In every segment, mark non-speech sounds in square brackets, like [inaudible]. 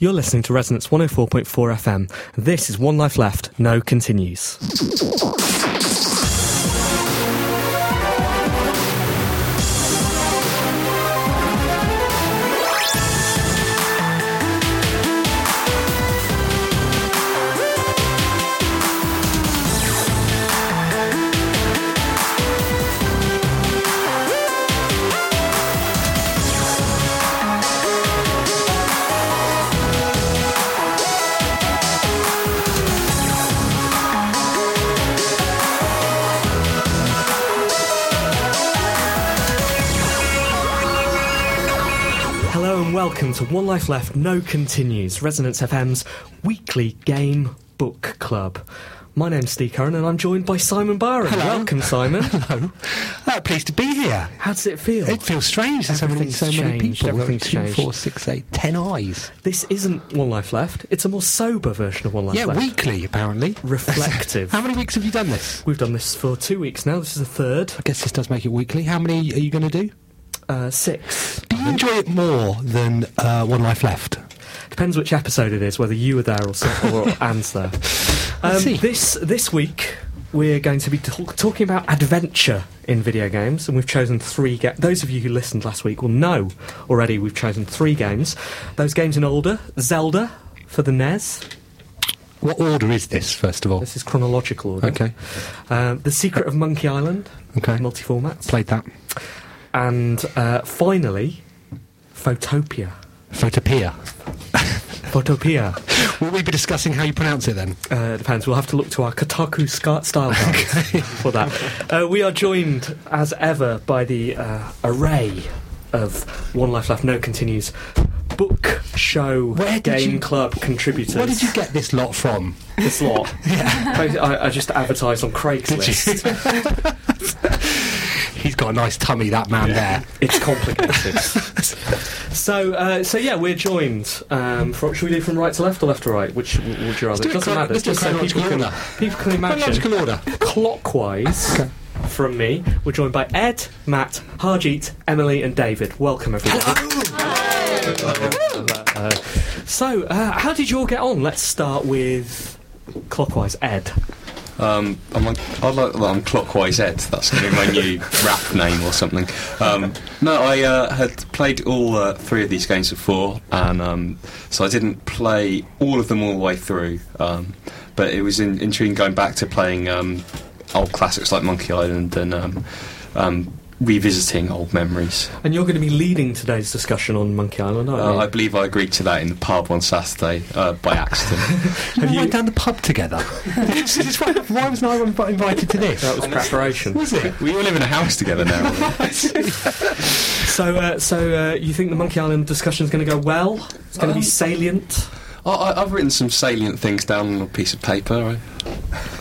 You're listening to Resonance 104.4 FM. This is One Life Left, No Continues. To One Life Left, No Continues, Resonance FM's weekly game book club. My name's Steve Curran and I'm joined by Simon Byron. Hello. Welcome, Simon. [laughs] Hello. Uh, pleased to be here. How does it feel? It feels strange. There's so many, so many people. everything's Two, changed. four, six, eight, ten eyes. This isn't One Life Left, it's a more sober version of One Life yeah, Left. Yeah, weekly apparently. Reflective. [laughs] How many weeks have you done this? We've done this for two weeks now. This is the third. I guess this does make it weekly. How many are you going to do? Uh, six. Enjoy it more than uh, One Life Left? Depends which episode it is, whether you were there or, so, or [laughs] Anne's there. Um, see. this this week we're going to be talk- talking about adventure in video games, and we've chosen three. Ga- Those of you who listened last week will know already. We've chosen three games. Those games in order: Zelda for the NES. What order is this, first of all? This is chronological order. Okay. Um, the Secret of Monkey Island. Okay. Multi formats. Played that. And uh, finally, Photopia. Photopia. Photopia. [laughs] Will we be discussing how you pronounce it then? Uh, depends. We'll have to look to our Kotaku style guides [laughs] for that. Uh, we are joined, as ever, by the uh, array of One Life Left No Continues book, show, Where game you- club contributors. Where did you get this lot from? this lot? [laughs] Basically, I, I just advertised on Craigslist. He's got a nice tummy, that man there. It's complicated. [laughs] so, uh, so yeah, we're joined. Um, from, should we do from right to left or left to right? Which would you rather? do It doesn't matter. let's do Just so people can, people can imagine. Order. Clockwise. Okay. From me, we're joined by Ed, Matt, Harjeet, Emily, and David. Welcome, everyone. Uh, so, uh, how did you all get on? Let's start with clockwise. Ed. Um, I'm like, I like, well, I'm Clockwise Ed. That's going to be my new [laughs] rap name or something. Um, no, I uh, had played all uh, three of these games before, and um, so I didn't play all of them all the way through. Um, but it was in, intriguing going back to playing um, old classics like Monkey Island and um, um, revisiting old memories. And you're going to be leading today's discussion on Monkey Island, aren't Uh, you? I believe I agreed to that in the pub on Saturday uh, by accident. We [laughs] Have you- went down the pub together. Why, why wasn't I invited to this? that was preparation. Was it? we all live in a house together now. [laughs] So, uh, so uh, you think the Monkey Island discussion is going to go well? It's going to be Um, salient. I, I, I've written some salient things down on a piece of paper. I,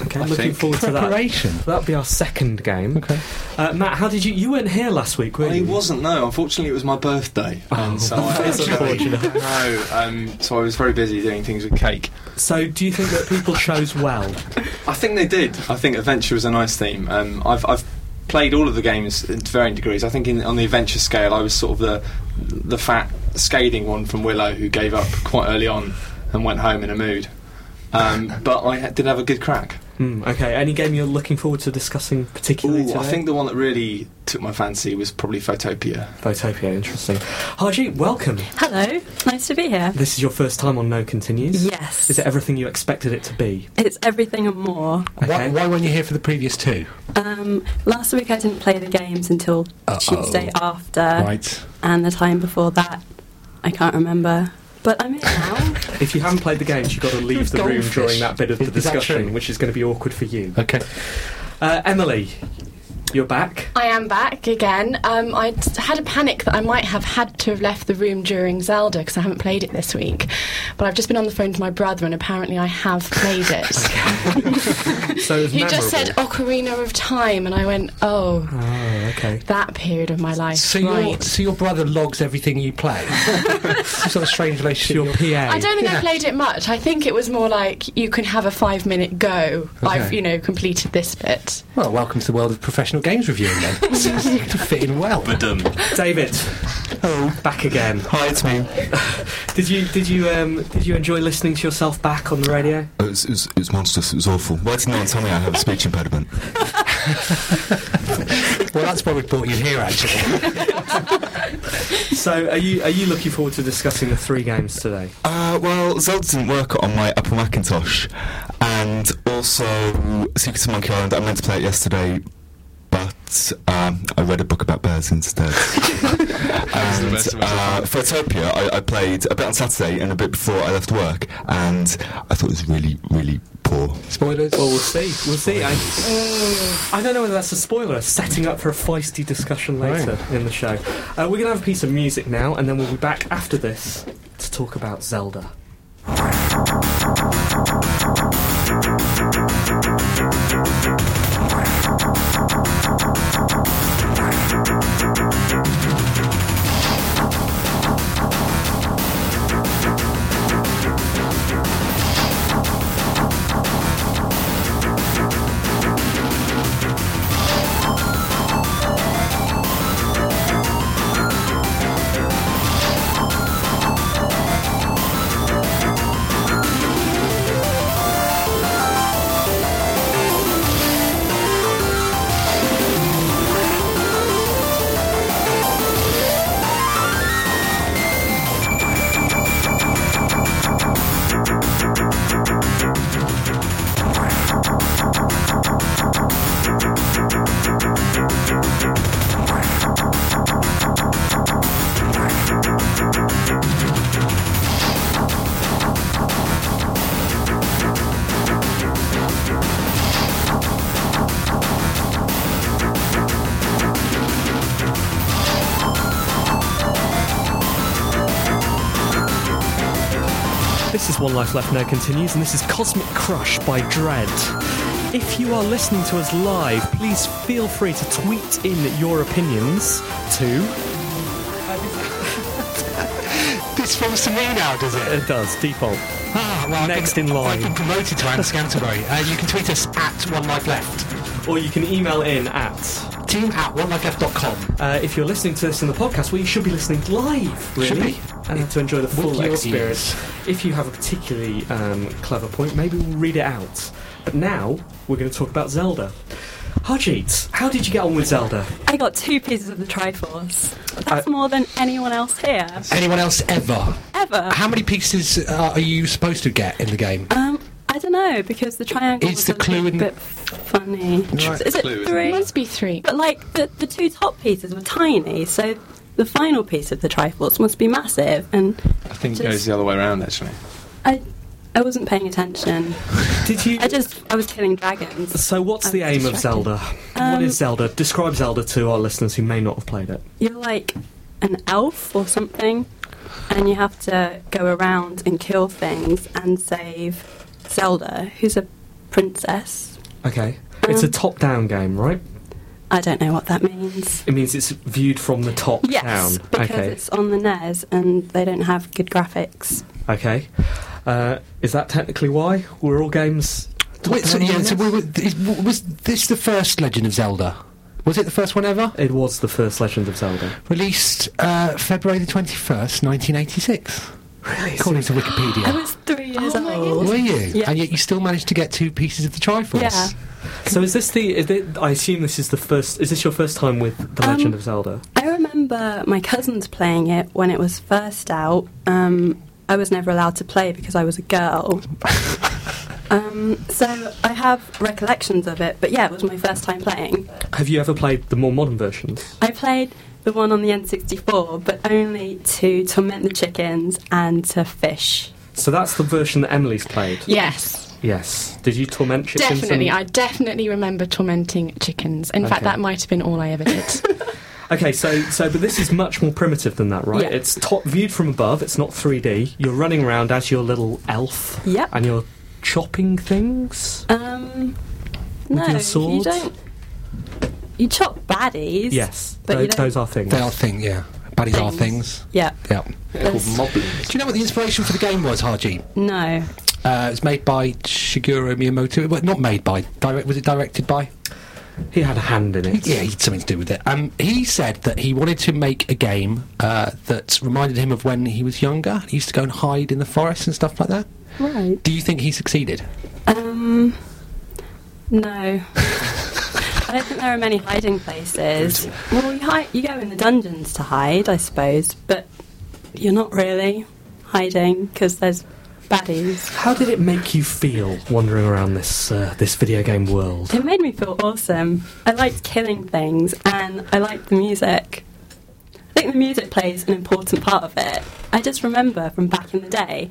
Okay, I looking think- forward to that. Preparation. That'll be our second game. Okay. Uh, Matt, how did you? You weren't here last week, were you? I you? wasn't. No, unfortunately, it was my birthday, and so I that's actually unfortunate. no. Um, so I was very busy doing things with cake. So, do you think that people chose well? [laughs] I think they did. I think adventure was a nice theme. Um, I've, I've played all of the games to varying degrees. I think in, on the adventure scale, I was sort of the the fat, scathing one from Willow who gave up quite early on and went home in a mood. Um, but I did have a good crack. Hmm, okay, any game you're looking forward to discussing particularly Ooh, today? I think the one that really took my fancy was probably Photopia. Photopia, interesting. Haji, welcome. Hello, nice to be here. This is your first time on No Continues. Yes. Is it everything you expected it to be? It's everything and more. Okay. Why, why weren't you here for the previous two? Um, last week I didn't play the games until Uh-oh. Tuesday after, right. and the time before that I can't remember. But I'm here now. [laughs] If you haven't played the games, you've got to leave the room Goldfish. during that bit of the Is that discussion, which is going to be awkward for you. Okay. Uh, Emily, you're back. I am back again. Um, I had a panic that I might have had to have left the room during Zelda because I haven't played it this week. But I've just been on the phone to my brother and apparently I have played it. [laughs] So it's he just said. Ocarina of Time and I went, oh, Oh, okay. that period of my life. So your right. so your brother logs everything you play. Some [laughs] sort of strange relationship. Your PA. I don't think Yeah. I played it much. I think it was more like you can have a five minute go. I've, you know, completed this bit. Well, welcome to the world of professional games reviewing then. to fit in well. But um, David. Hello. Back again. Hi, it's me. [laughs] Did you did you um did you enjoy listening to yourself back on the radio? It was, it, was, it was monstrous. It was awful. Why did no one tell me I have a speech impediment? [laughs] Well, that's why we brought you here, actually. [laughs] So are you are you looking forward to discussing the three games today? Uh, well, Zelda didn't work on my Apple Macintosh, and also Secrets of Monkey Island. I meant to play it yesterday, but um, I read a book about bears instead. [laughs] and best of us. uh, Photopia, I, I played a bit on Saturday and a bit before I left work, and I thought it was really, really poor. Spoilers. Well, we'll see. We'll see. I, I don't know whether that's a spoiler. Setting up for a feisty discussion later Right. in the show. Uh, we're going to have a piece of music now, and then we'll be back after this to talk about Zelda. Life Left Now continues, and this is Cosmic Crush by Dread. If you are listening to us live, please feel free to tweet in your opinions to. This falls to me now, does it? It does, default. Ah, well, Next been- in line. I've been promoted to Ann Scantlebury. Uh, you can tweet us at One Life Left. Or you can email in at. Team at onelifeleft.com. Uh, if you're listening to this in the podcast, well, you should be listening live, really. And to enjoy the full experience. If you have a particularly um, clever point, maybe we'll read it out. But now, we're going to talk about Zelda. Harjeet, how did you get on with Zelda? I got two pieces of the Triforce. That's I- more than anyone else here. Anyone else ever? Ever. How many pieces uh, are you supposed to get in the game? Um, I don't know, because the triangle Is was the a clue little in- bit funny. Right. Is it Clue, isn't It must be three. But like the, the two top pieces were tiny, so the final piece of the Triforce must be massive. And I think it goes the other way around, actually. I, I wasn't paying attention. [laughs] Did you? I just I was killing dragons. So, what's I the was aim of. Zelda? what Um, is Zelda? Describe Zelda to our listeners who may not have played it. You're like an elf or something, and you have to go around and kill things and save Zelda, who's a princess. Okay. It's a Um, top down game, right? I don't know what that means. It means it's viewed from the top Yes, down. because okay. it's on the NES and they don't have good graphics. Okay. Uh, is that technically why? Were all games. Wait, so, yeah, so we were- is- was this the first Legend of Zelda? Was it the first one ever? It was the first Legend of Zelda. Released uh, February the 21st, 1986. Really? According to Wikipedia. I was three years Oh my old. Were you? Yeah. And yet you still managed to get two pieces of the Triforce. Yeah. So is this the? Is it, I assume this is the first. Is this your first time with The Um, Legend of Zelda? I remember my cousins playing it when it was first out. Um, I was never allowed to play because I was a girl. [laughs] um, so I have recollections of it, but yeah, it was my first time playing. Have you ever played the more modern versions? I played the one on the N64, but only to torment the chickens and to fish. So that's the version that Emily's played. Yes, Yes. Did you torment chickens? definitely. and- I definitely remember tormenting chickens. In fact, that might have been all I ever did. [laughs] [laughs] Okay, so so but this is much more primitive than that, right? Yeah. It's top viewed from above. It's not 3D. You're running around as your little elf, Yep. and you're chopping things. Um, With no, your you don't. You chop baddies. Yes, but tho- those are things. They are things, yeah. Baddies are Things. things. Yeah. Yeah. There's- Moblins. Do you know what the inspiration for the game was, Haji? No. Uh, it's made by Shigeru Miyamoto. Well, not made by. Direct, was it directed by? He had a hand in it. Yeah, he had something to do with it. Um, he said that he wanted to make a game uh, that reminded him of when he was younger. He used to go and hide in the forest and stuff like that. Right. Do you think he succeeded? Um. No. [laughs] I don't think there are many hiding places. Well, you, hi- you go in the dungeons to hide, I suppose, but you're not really hiding because there's baddies. How did it make you feel wandering around this uh, this video game world? It made me feel awesome. I liked killing things and I liked the music. I think the music plays an important part of it. I just remember from back in the day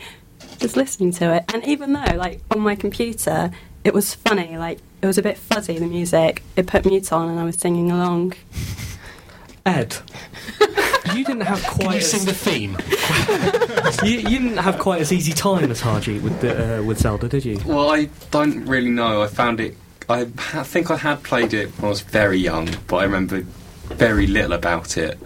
just listening to it, and even though, like, on my computer, it was funny, like, it was a bit fuzzy, the music, it put mute on and I was singing along. [laughs] Ed, you didn't have Can quite you as, sing the theme? [laughs] you, you didn't have quite as easy time as Haji with the, uh, with Zelda, did you? Well, I don't really know. I found it. I ha- think I had played it when I was very young, but I remember very little about it,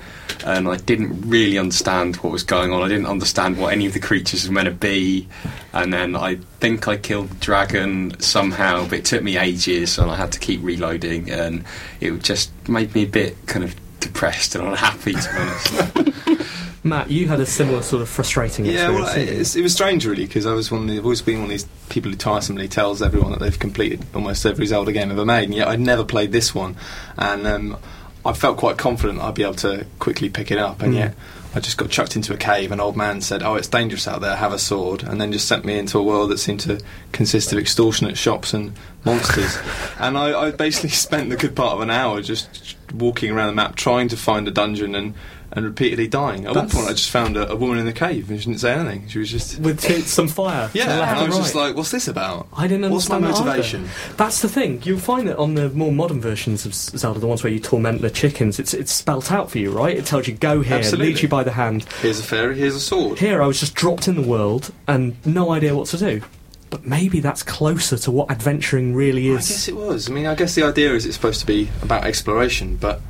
and I didn't really understand what was going on. I didn't understand what any of the creatures were meant to be, and then I think I killed the dragon somehow, but it took me ages, and I had to keep reloading, and it just made me a bit kind of depressed and unhappy, to be honest. [laughs] Matt, you had a similar sort of frustrating Yeah, experience. well, didn't you? it's, it was strange really because I was one. Of the, I've always been one of these people who tiresomely tells everyone that they've completed almost every Zelda game ever made, and yet I'd never played this one, and um, I felt quite confident I'd be able to quickly pick it up, and Mm. yet I just got chucked into a cave. An old man said, "Oh, it's dangerous out there. Have a sword," and then just sent me into a world that seemed to consist of extortionate shops and monsters. [laughs] and I, I basically [laughs] spent the good part of an hour just walking around the map trying to find a dungeon and. And repeatedly dying. At That's- one point, I just found a, a woman in the cave, and she didn't say anything. She was just with some fire. yeah. And I was and just like, "What's this about?" I didn't understand. What's my motivation? either. That's the thing. You'll find that on the more modern versions of Zelda, the ones where you torment the chickens, it's it's spelt out for you, right? It tells you go here, Absolutely. leads you by the hand. Here's a fairy. Here's a sword. Here, I was just dropped in the world and no idea what to do. But maybe that's closer to what adventuring really is. I guess it was. I mean, I guess the idea is it's supposed to be about exploration, but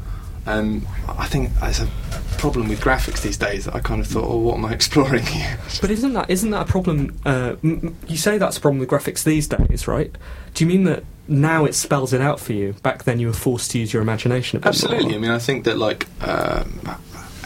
um, I think there's a problem with graphics these days that I kind of thought, oh, what am I [laughs] exploring here? But isn't that isn't that a problem? Uh, m- you say that's a problem with graphics these days, right? Do you mean that now it spells it out for you? Back then, you were forced to use your imagination. A bit Absolutely. I mean, I think that like. Um,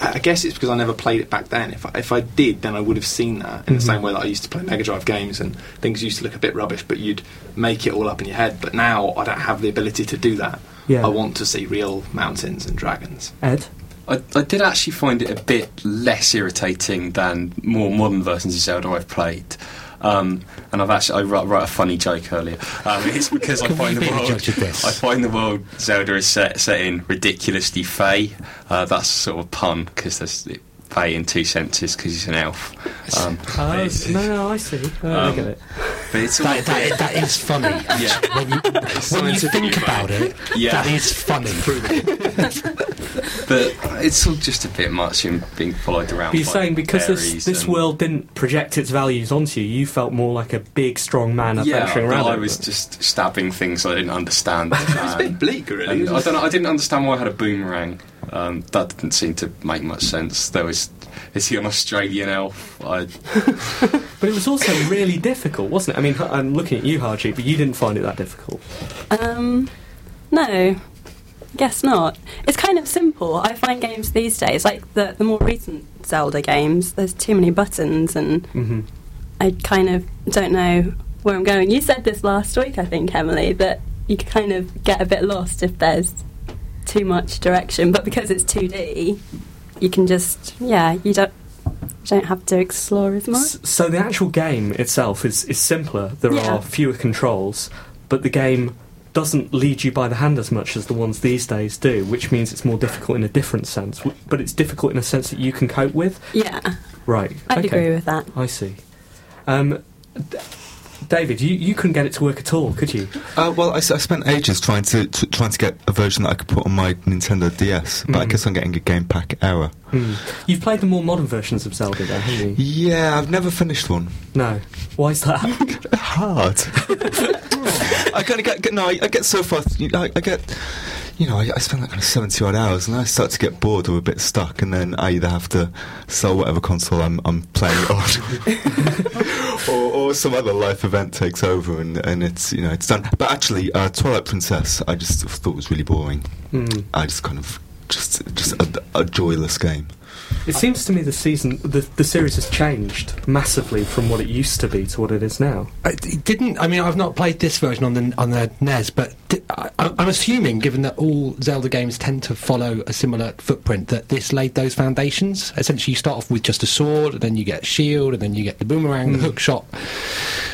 I guess it's because I never played it back then. If I, if I did, then I would have seen that in the Mhm. same way that I used to play Mega Drive games and things used to look a bit rubbish, but you'd make it all up in your head. But now I don't have the ability to do that. Yeah. I want to see real mountains and dragons. Ed, I, I did actually find it a bit less irritating than more modern versions of Zelda I've played. Um, and I've actually I wrote, wrote a funny joke earlier. Um, [laughs] it's because I find the world judge of this? I find the world Zelda is set set in ridiculously fey. Uh, that's sort of a pun because there's it, fey in two senses because he's an elf. Um, but uh, no, no, I see. I Um, get it. but it's That, that, that is funny. [laughs] Yeah. When you, when you think about it, Yeah. that is funny. but it's all just a bit much in being followed around. But you're by saying because this, this world didn't project its values onto you, you felt more like a big, strong man Yeah, adventuring but around. I was just stabbing things I didn't understand. [laughs] It's a bit and- bleak, really. I don't know. I didn't understand why I had a boomerang. Um, that didn't seem to make much sense. There was, is he an Australian elf? I, [laughs] But it was also really difficult, wasn't it? I mean, I'm looking at you, Haji, but you didn't find it that difficult. Um, no, guess not. It's kind of simple. I find games these days, like the the more recent Zelda games, there's too many buttons, and hmm I I kind of don't know where I'm going. You said this last week, I think, Emily, that you kind of get a bit lost if there's too much direction, but because it's 2D, you can just yeah, you don't you don't have to explore as much. So the actual game itself is, is simpler. There Yeah. are fewer controls, but the game doesn't lead you by the hand as much as the ones these days do, which means it's more difficult in a different sense. But it's difficult in a sense that you can cope with. Yeah, Right. I'd okay. agree with that. I see. Um, D- David, you, you couldn't get it to work at all, could you? Uh, well, I spent ages trying to, to trying to get a version that I could put on my Nintendo DS, but I Mm. guess I'm getting a game pack error. Hmm. You've played the more modern versions of Zelda, though, haven't you? Yeah, I've never finished one. No. Why is that? [laughs] Hard. [laughs] I kind of get, get no, I, I get so far. th- I, I get, you know, I, I spend like kind of seventy odd hours, and I start to get bored or a bit stuck, and then I either have to sell whatever console I'm, I'm playing [laughs] on, [laughs] or, or some other life event takes over, and, and it's you know it's done. But actually, uh, Twilight Princess, I just thought was really boring. Hmm. I just kind of just just a, a joyless game. It seems to me the season, the, the series has changed massively from what it used to be to what it is now. I- It didn't. I mean, I've not played this version on the on the NES, but I, I'm assuming, given that all Zelda games tend to follow a similar footprint, that this laid those foundations. Essentially, you start off with just a sword, and then you get a shield, and then you get the boomerang, the hook shot,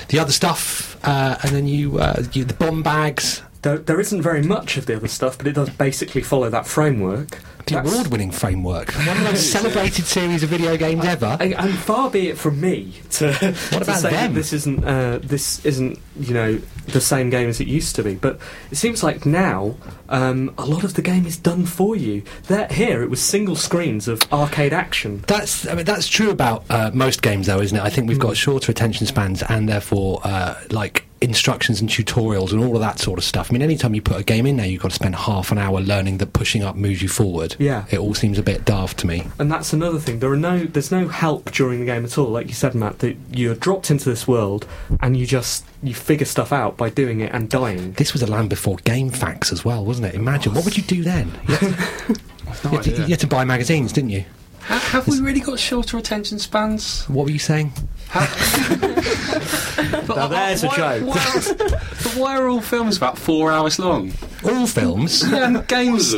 the other stuff, uh, and then you, uh, you the bomb bags. There, there isn't very much of the other stuff, but it does basically follow that framework. The award-winning framework, one of the most celebrated series of video games ever. And, and far be it from me to, to about say them? this isn't uh, this isn't you know the same game as it used to be. But it seems like now um, a lot of the game is done for you. Here it was single screens of arcade action. That's I mean that's true about uh, most games though, isn't it? I think we've got shorter attention spans and therefore uh, like instructions and tutorials and all of that sort of stuff. I mean, anytime you put a game in there, you've got to spend half an hour learning that pushing up moves you forward. Yeah. it all seems a bit daft to me. And that's another thing. There are no, there's no help during the game at all. Like you said, Matt, that you're dropped into this world and you just you figure stuff out by doing it and dying. This was a land before GameFAQs as well, wasn't it? Imagine what would you do then? [laughs] You had to, you had to- you had to buy magazines, didn't you? Have we really got shorter attention spans? What were you saying? [laughs] But Now there's a why, joke. Why are, but why are all films about four hours long? All films. Yeah, and games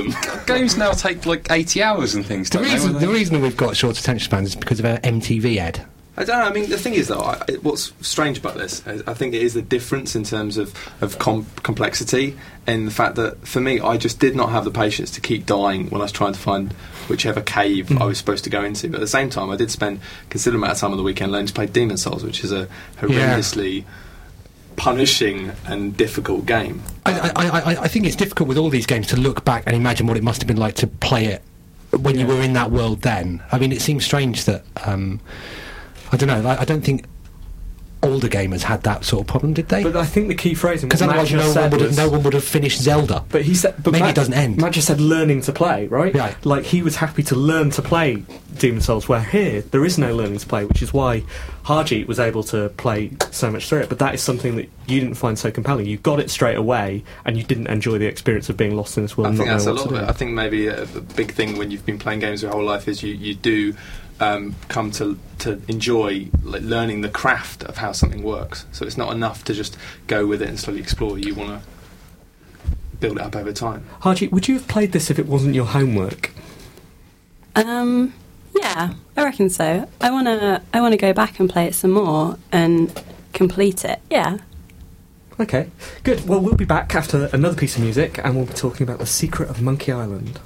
games now take like eighty hours and things. The reason, the reason we've got short attention spans is because of our MTV ad. I don't know. I mean, the thing is, though, I, what's strange about this, is I think it is the difference in terms of, of com- complexity and the fact that, for me, I just did not have the patience to keep dying when I was trying to find whichever cave I was supposed to go into. But at the same time, I did spend a considerable amount of time on the weekend learning to play Demon's Souls, which is a horrendously punishing and difficult game. I, I, I, I think it's difficult with all these games to look back and imagine what it must have been like to play it when you were in that world then. I mean, it seems strange that um, I don't know. I, I don't think older gamers had that sort of problem, did they? But I think the key phrase Because Matt otherwise, no one, would have, no one would have finished Zelda. But he said, but Maybe Matt, it doesn't end. Matt just said learning to play, right? Right. Like he was happy to learn to play Demon's Souls, where here there is no learning to play, which is why Harjeet was able to play so much through it. But that is something that you didn't find so compelling. You got it straight away, and you didn't enjoy the experience of being lost in this world. I and think not that's a lot of it. I think maybe a, a big thing when you've been playing games your whole life is you, you do um, come to to enjoy like, learning the craft of how something works. So it's not enough to just go with it and slowly explore. You want to build it up over time. Harjeet, would you have played this if it wasn't your homework? Um, yeah, I reckon so. I wanna, I wanna go back and play it some more and complete it. Yeah. Okay, good. Well, we'll be back after another piece of music, and we'll be talking about the secret of Monkey Island.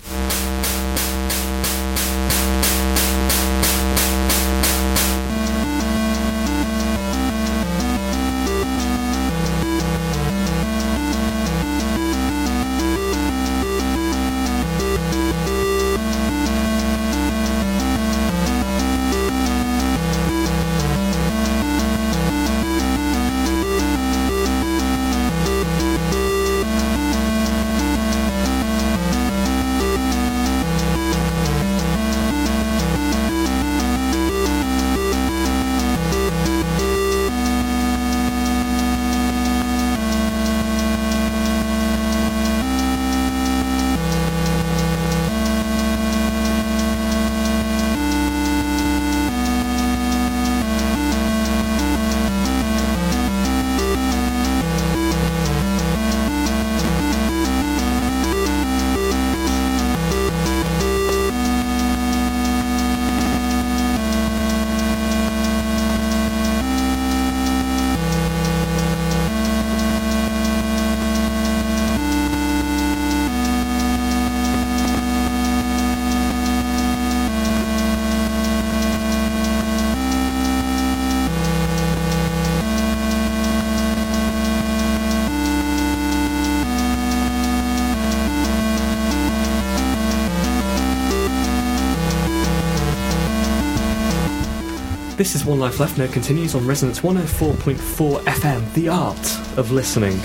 This is One Life Left. Now continues on Resonance 104.4 FM. The art of listening,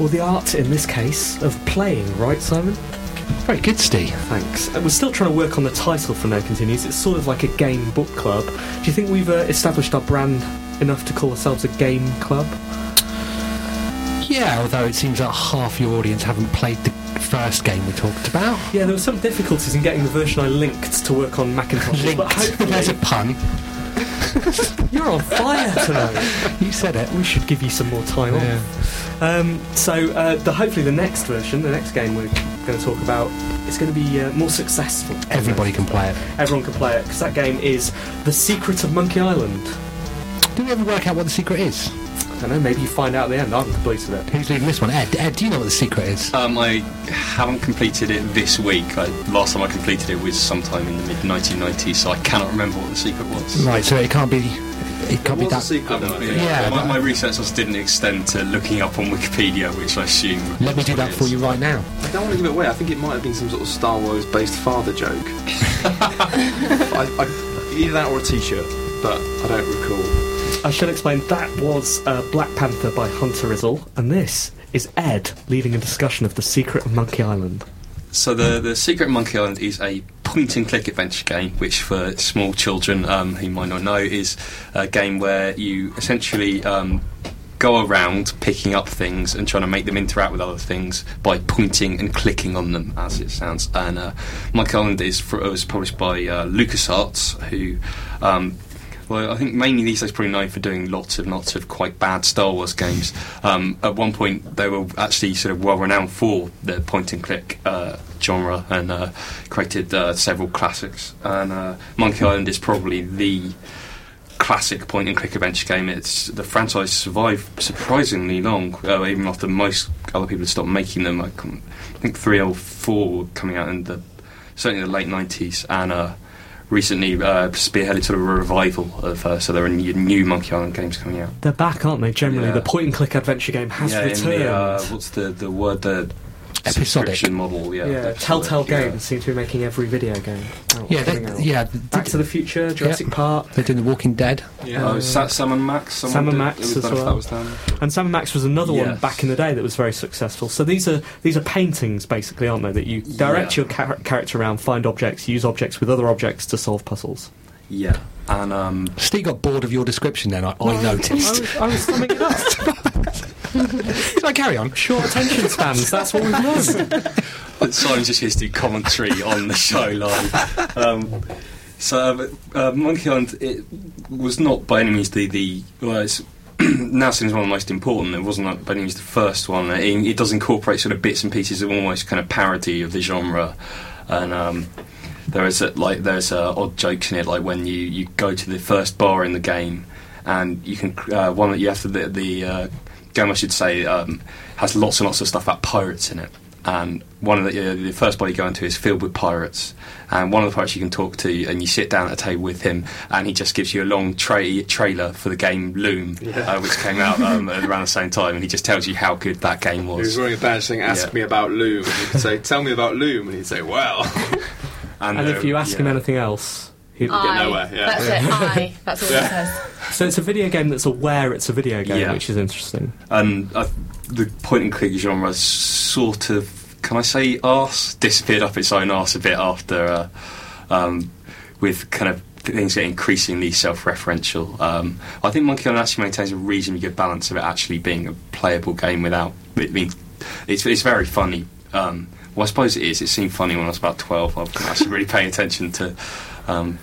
or the art in this case of playing. Right, Simon? Very good, Steve. Thanks. Uh, We're still trying to work on the title for Now Continues. It's sort of like a game book club. Do you think we've uh, established our brand enough to call ourselves a game club? Yeah, although it seems that half your audience haven't played the first game we talked about. Yeah, there were some difficulties in getting the version I linked to work on Macintosh. Linked. But [laughs] hopefully, There's a pun. [laughs] you're on fire tonight. You said it. We should give you some more time Yeah. off. Um, so, uh, the, hopefully, the next version, the next game we're going to talk about, is going to be uh, more successful. Everybody can play it. Everyone can play it because that game is The Secret of Monkey Island. Did we ever work out what the secret is? I don't know, maybe you find out at the end. I haven't completed it. Who's leading this one? Ed. Ed, do you know what the secret is? Um, I haven't completed it this week. I, last time I completed it was sometime in the mid 1990s, so I cannot remember what the secret was. Right, so it can't be. It can't be was a that. secret, though. Yeah, my, but- my research just didn't extend to looking up on Wikipedia, which I assume. Let me do that for you right now. I don't want to give it away. I think it might have been some sort of Star Wars based father joke. [laughs] I, I, either that or a t shirt, but I don't recall. I should explain that was uh, Black Panther by Hunter Rizzle, and this is Ed leading a discussion of The Secret of Monkey Island. So the the Secret Monkey Island is a point and click adventure game, which for small children um, who might not know is a game where you essentially um, go around picking up things and trying to make them interact with other things by pointing and clicking on them, as it sounds. And uh, Monkey Island is fr- was published by uh, LucasArts, who. Um, well, I think mainly these days probably known for doing lots and lots of quite bad Star Wars games. Um, at one point, they were actually sort of well renowned for the point and click uh, genre and uh, created uh, several classics. And uh, Monkey Island is probably the classic point and click adventure game. It's the franchise survived surprisingly long, uh, even after most other people had stopped making them. I, I think three or four were coming out in the certainly the late nineties, and uh, recently uh, spearheaded sort of a revival of. Uh, so there are new, new Monkey Island games coming out. They're back, aren't they? Generally, Yeah. the point and click adventure game has yeah, returned. the, uh, what's the the word the Episodic. subscription model? Yeah, yeah, Telltale yeah. Games seem to be making every video game. out, Yeah, they, out. yeah. Back to the Future, Jurassic Yeah. Park, They're doing The Walking Dead. Yeah. Oh, Sa- Sam and Max. someone Sam and did- Max it was as done if well. That was done. and Sam and Max was another one back in the day that was very successful. So these are these are paintings, basically, aren't they? That you direct Yeah. your char- character around, find objects, use objects with other objects to solve puzzles. Yeah, and um, Steve got bored of your description then, I, I I noticed. was, I was summing it up. [laughs] [laughs] [laughs] Should I carry on? Short attention spans. That's what we've learned. Simon's just here to do commentary on the show live. Um, so, uh, Monkey Island it was not by any means the the well, it's [clears throat] now seems one of the most important. It wasn't like by any means the first one. It, it does incorporate sort of bits and pieces of almost kind of parody of the genre, and um, there is a, like there's uh, odd jokes in it, like when you, you go to the first bar in the game, and you can uh, one that you have to the, the uh, game I should say um, has lots and lots of stuff about pirates in it. And one of the, uh, the first bar you go into is filled with pirates, and one of the pirates you can talk to, and you sit down at a table with him, and he just gives you a long tra- trailer for the game Loom, uh, which came out um, [laughs] around the same time, and he just tells you how good that game was. He was was. wearing a badge saying, Ask Yeah. me about Loom. And you could say, Tell me about Loom. And he'd say, Well. [laughs] And uh, if you ask him anything else, he'd get nowhere, yeah. That's it. [laughs] I. That's all Yeah. it says. So it's a video game that's aware it's a video game, Yeah. which is interesting. and the point and click genre sort of can I say arse disappeared up its own arse a bit after uh, um, with kind of things getting increasingly self-referential. Um, I think Monkey Island actually maintains a reasonably good balance of it actually being a playable game without it being. It's, it's very funny. Um, well, I suppose it is. It seemed funny when I was about twelve. I wasn't actually really paying attention to. Um,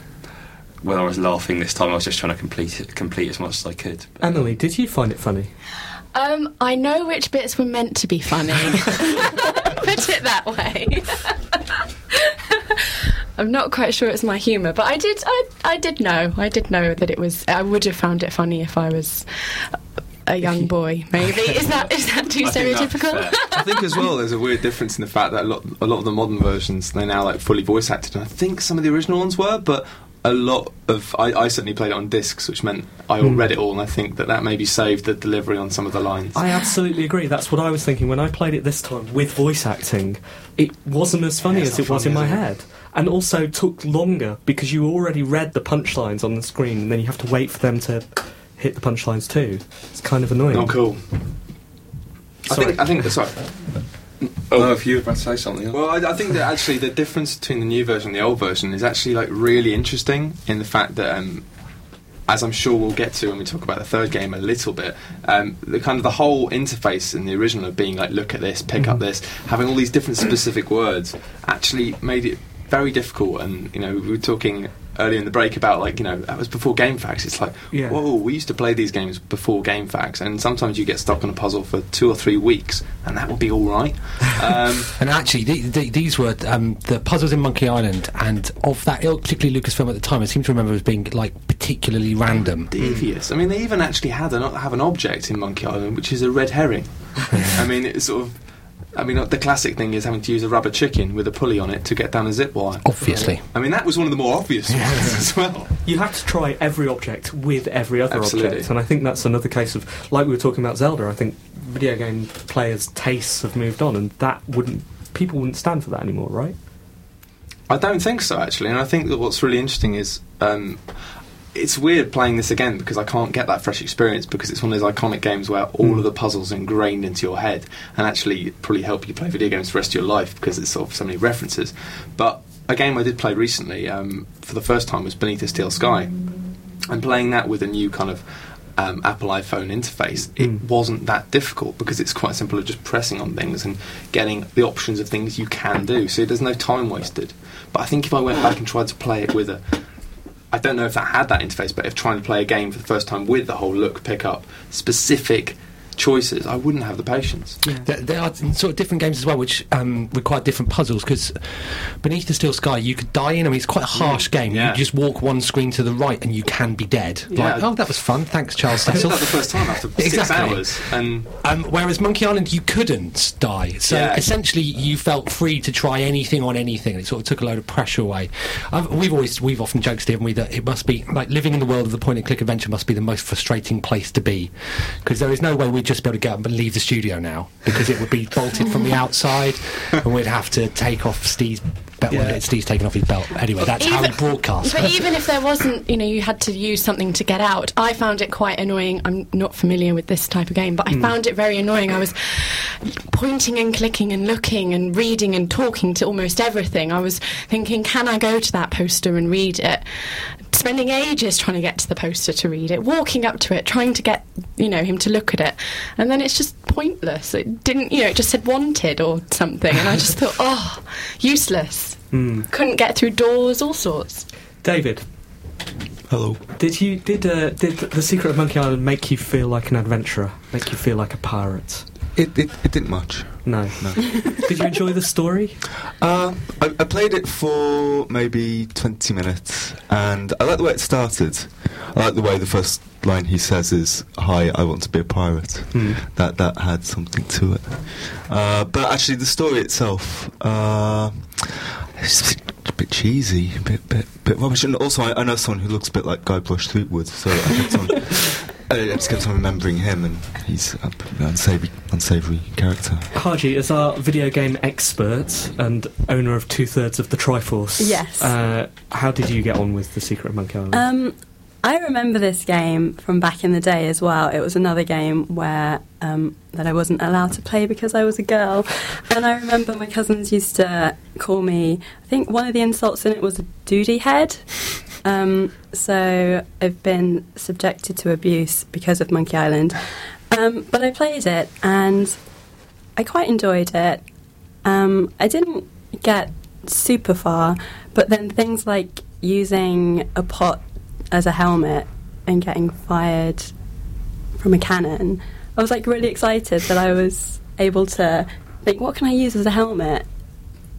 whether I was laughing this time, I was just trying to complete it, complete as much as I could. Emily, did you find it funny? Um, I know which bits were meant to be funny. [laughs] Put it that way. I'm not quite sure it's my humour, but I did. I, I did know. I did know that it was. I would have found it funny if I was a young boy. Maybe is that is that too I stereotypical? fair. [laughs] I think as well, there's a weird difference in the fact that a lot, a lot of the modern versions they're now like fully voice acted, and I think some of the original ones were, but a lot of I, I certainly played it on discs, which meant I all hmm. read it all, and I think that that maybe saved the delivery on some of the lines. I absolutely agree. That's what I was thinking when I played it this time with voice acting. It wasn't as funny Yeah, as it not was in my it? head. and also took longer because you already read the punchlines on the screen, and then you have to wait for them to hit the punchlines too. It's kind of annoying. Not cool. I Sorry. think. I think. Sorry. Oh, if you were about to say something. Well, I, I think that actually the difference between the new version and the old version is actually like really interesting in the fact that, um, as I'm sure we'll get to when we talk about the third game a little bit, um, the kind of the whole interface in the original of being like, look at this, pick up this, having all these different specific words, actually made it very difficult. And you know, we were talking earlier in the break about like you know that was before GameFAQs. It's like, Yeah. whoa, we used to play these games before GameFAQs, and sometimes you get stuck on a puzzle for two or three weeks, and that would be all right. Um, [laughs] And actually, the, the, these were um, the puzzles in Monkey Island, and of that ilk, particularly Lucasfilm at the time, I seem to remember as being like particularly random. devious. I mean, they even actually had an, have an object in Monkey Island, which is a red herring. [laughs] I mean, it's sort of. I mean, the classic thing is having to use a rubber chicken with a pulley on it to get down a zip wire. Obviously. I mean, that was one of the more obvious ones as well. You have to try every object with every other Absolutely. object, and I think that's another case of, like we were talking about Zelda. I think video game players' tastes have moved on, and that wouldn't people wouldn't stand for that anymore, right? I don't think so, actually. And I think that what's really interesting is um, it's weird playing this again because I can't get that fresh experience because it's one of those iconic games where all of the puzzles are ingrained into your head and actually probably help you play video games for the rest of your life because it's sort of so many references. But a game I did play recently um, for the first time was Beneath a Steel Sky. And playing that with a new kind of um, Apple iPhone interface, it wasn't that difficult because it's quite simple of just pressing on things and getting the options of things you can do. So there's no time wasted. But I think if I went back and tried to play it with a I don't know if that had that interface, but if trying to play a game for the first time with the whole look, pick up, specific choices, I wouldn't have the patience. There, there are sort of different games as well, which um, require different puzzles. Because Beneath the Steel Sky, you could die in. I mean, it's quite a harsh game. yeah. You just walk one screen to the right, and you can be dead. Yeah. Like, oh, that was fun. Thanks, Charles I [laughs] did that the first time after six Exactly. hours, and Um, whereas Monkey Island, you couldn't die. So Yeah. essentially, you felt free to try anything on anything. It sort of took a load of pressure away. I've, we've always, we've often joked, Steve, haven't we, that it must be like living in the world of the point-and-click adventure must be the most frustrating place to be because there is no way we'd just be able to get up and leave the studio now because it would be bolted from the [laughs] outside, and we'd have to take off Steve's. Belt. Yeah. Steve's taken off his belt. Anyway, that's how he broadcasts. But even if there wasn't, you know, you had to use something to get out, I found it quite annoying. I'm not familiar with this type of game, but I hmm. found it very annoying. I was pointing and clicking and looking and reading and talking to almost everything. I was thinking, can I go to that poster and read it? Spending ages trying to get to the poster to read it, walking up to it, trying to get, you know, him to look at it. And then it's just pointless. It didn't, you know, it just said wanted or something. And I just [laughs] thought, oh, useless. Couldn't get through doors, all sorts. David, Hello. did you did uh, did the Secret of Monkey Island make you feel like an adventurer? Make you feel like a pirate? It, it, it didn't much. No. No. [laughs] did you enjoy the story? Uh, I, I played it for maybe 20 minutes, and I like the way it started. I like the way the first line he says is, Hi, I want to be a pirate. Hmm. That, that had something to it. Uh, but actually, the story itself. It's a bit cheesy, a bit, bit, bit rubbish. And also, I, I know someone who looks a bit like Guybrush Threepwood, so I kept on, [laughs] I just kept on remembering him, and he's an unsavory, unsavory character. Haji, as our video game expert and owner of two thirds of the Triforce, Yes. uh, how did you get on with the Secret of Monkey Island? Um, I remember this game from back in the day as well. It was another game where um, that I wasn't allowed to play because I was a girl, and I remember my cousins used to call me. I think one of the insults in it was a doody head. Um, so I've been subjected to abuse because of Monkey Island, um, but I played it and I quite enjoyed it. Um, I didn't get super far, but then things like using a pot as a helmet and getting fired from a cannon, I was like really excited that I was able to think, what can I use as a helmet?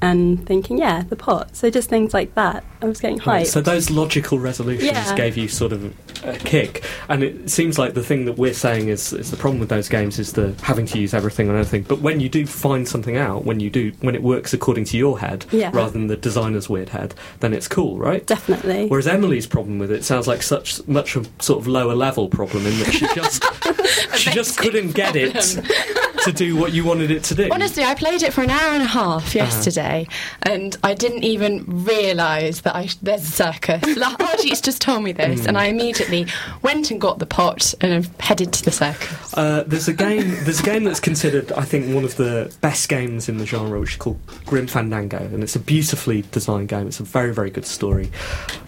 And thinking, yeah, the pot. So just things like that. I was getting Right, hyped. so those logical resolutions Yeah. gave you sort of a kick, and it seems like the thing that we're saying is, is the problem with those games is the having to use everything and everything. But when you do find something out, when you do when it works according to your head Yeah. rather than the designer's weird head, then it's cool, right? Definitely. Whereas Emily's problem with it sounds like such much a sort of lower level problem in that she [laughs] just she just couldn't get it to do what you wanted it to do. Honestly, I played it for an hour and a half uh-huh. yesterday, and I didn't even realise that I sh- there's a circus. [laughs] Like, Archie's just told me this, and I immediately went and got the pot and have headed to the circus. Uh, there's a game. There's a game that's considered, I think, one of the best games in the genre, which is called Grim Fandango, and it's a beautifully designed game. It's a very, very good story.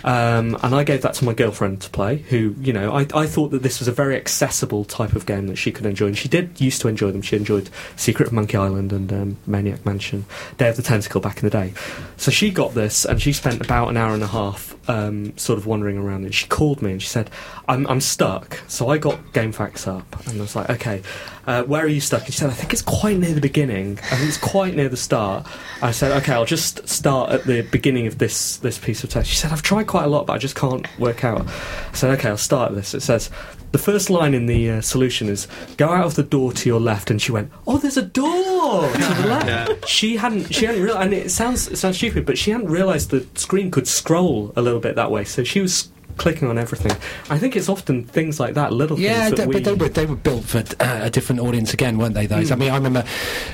Um, and I gave that to my girlfriend to play, who, you know, I, I thought that this was a very accessible type of game that she could enjoy, and she did used to enjoy them. She enjoyed Secret of Monkey Island and um, Maniac Mansion, Day of the Tentacle back in the day. So she got this, and she spent about an hour and a half um, sort of wandering around. And she called me and she said, "I'm, I'm stuck." So I got GameFAQs up, and I was like, "Okay, uh, where are you stuck?" And she said, "I think it's quite near the beginning. I think it's quite near the start." I said, "Okay, I'll just start at the beginning of this this piece of text." She said, "I've tried quite a lot, but I just can't work out." I said, "Okay, I'll start this." It says. The first line in the uh, solution is "Go out of the door to your left," and she went, "Oh, there's a door to the left." [laughs] She hadn't, she hadn't realized, and it sounds it sounds stupid, but she hadn't realised the screen could scroll a little bit that way. So she was clicking on everything. I think it's often things like that, little Yeah, things that they, we. but they were they were built for uh, a different audience again, weren't they? Those. I mean, I remember.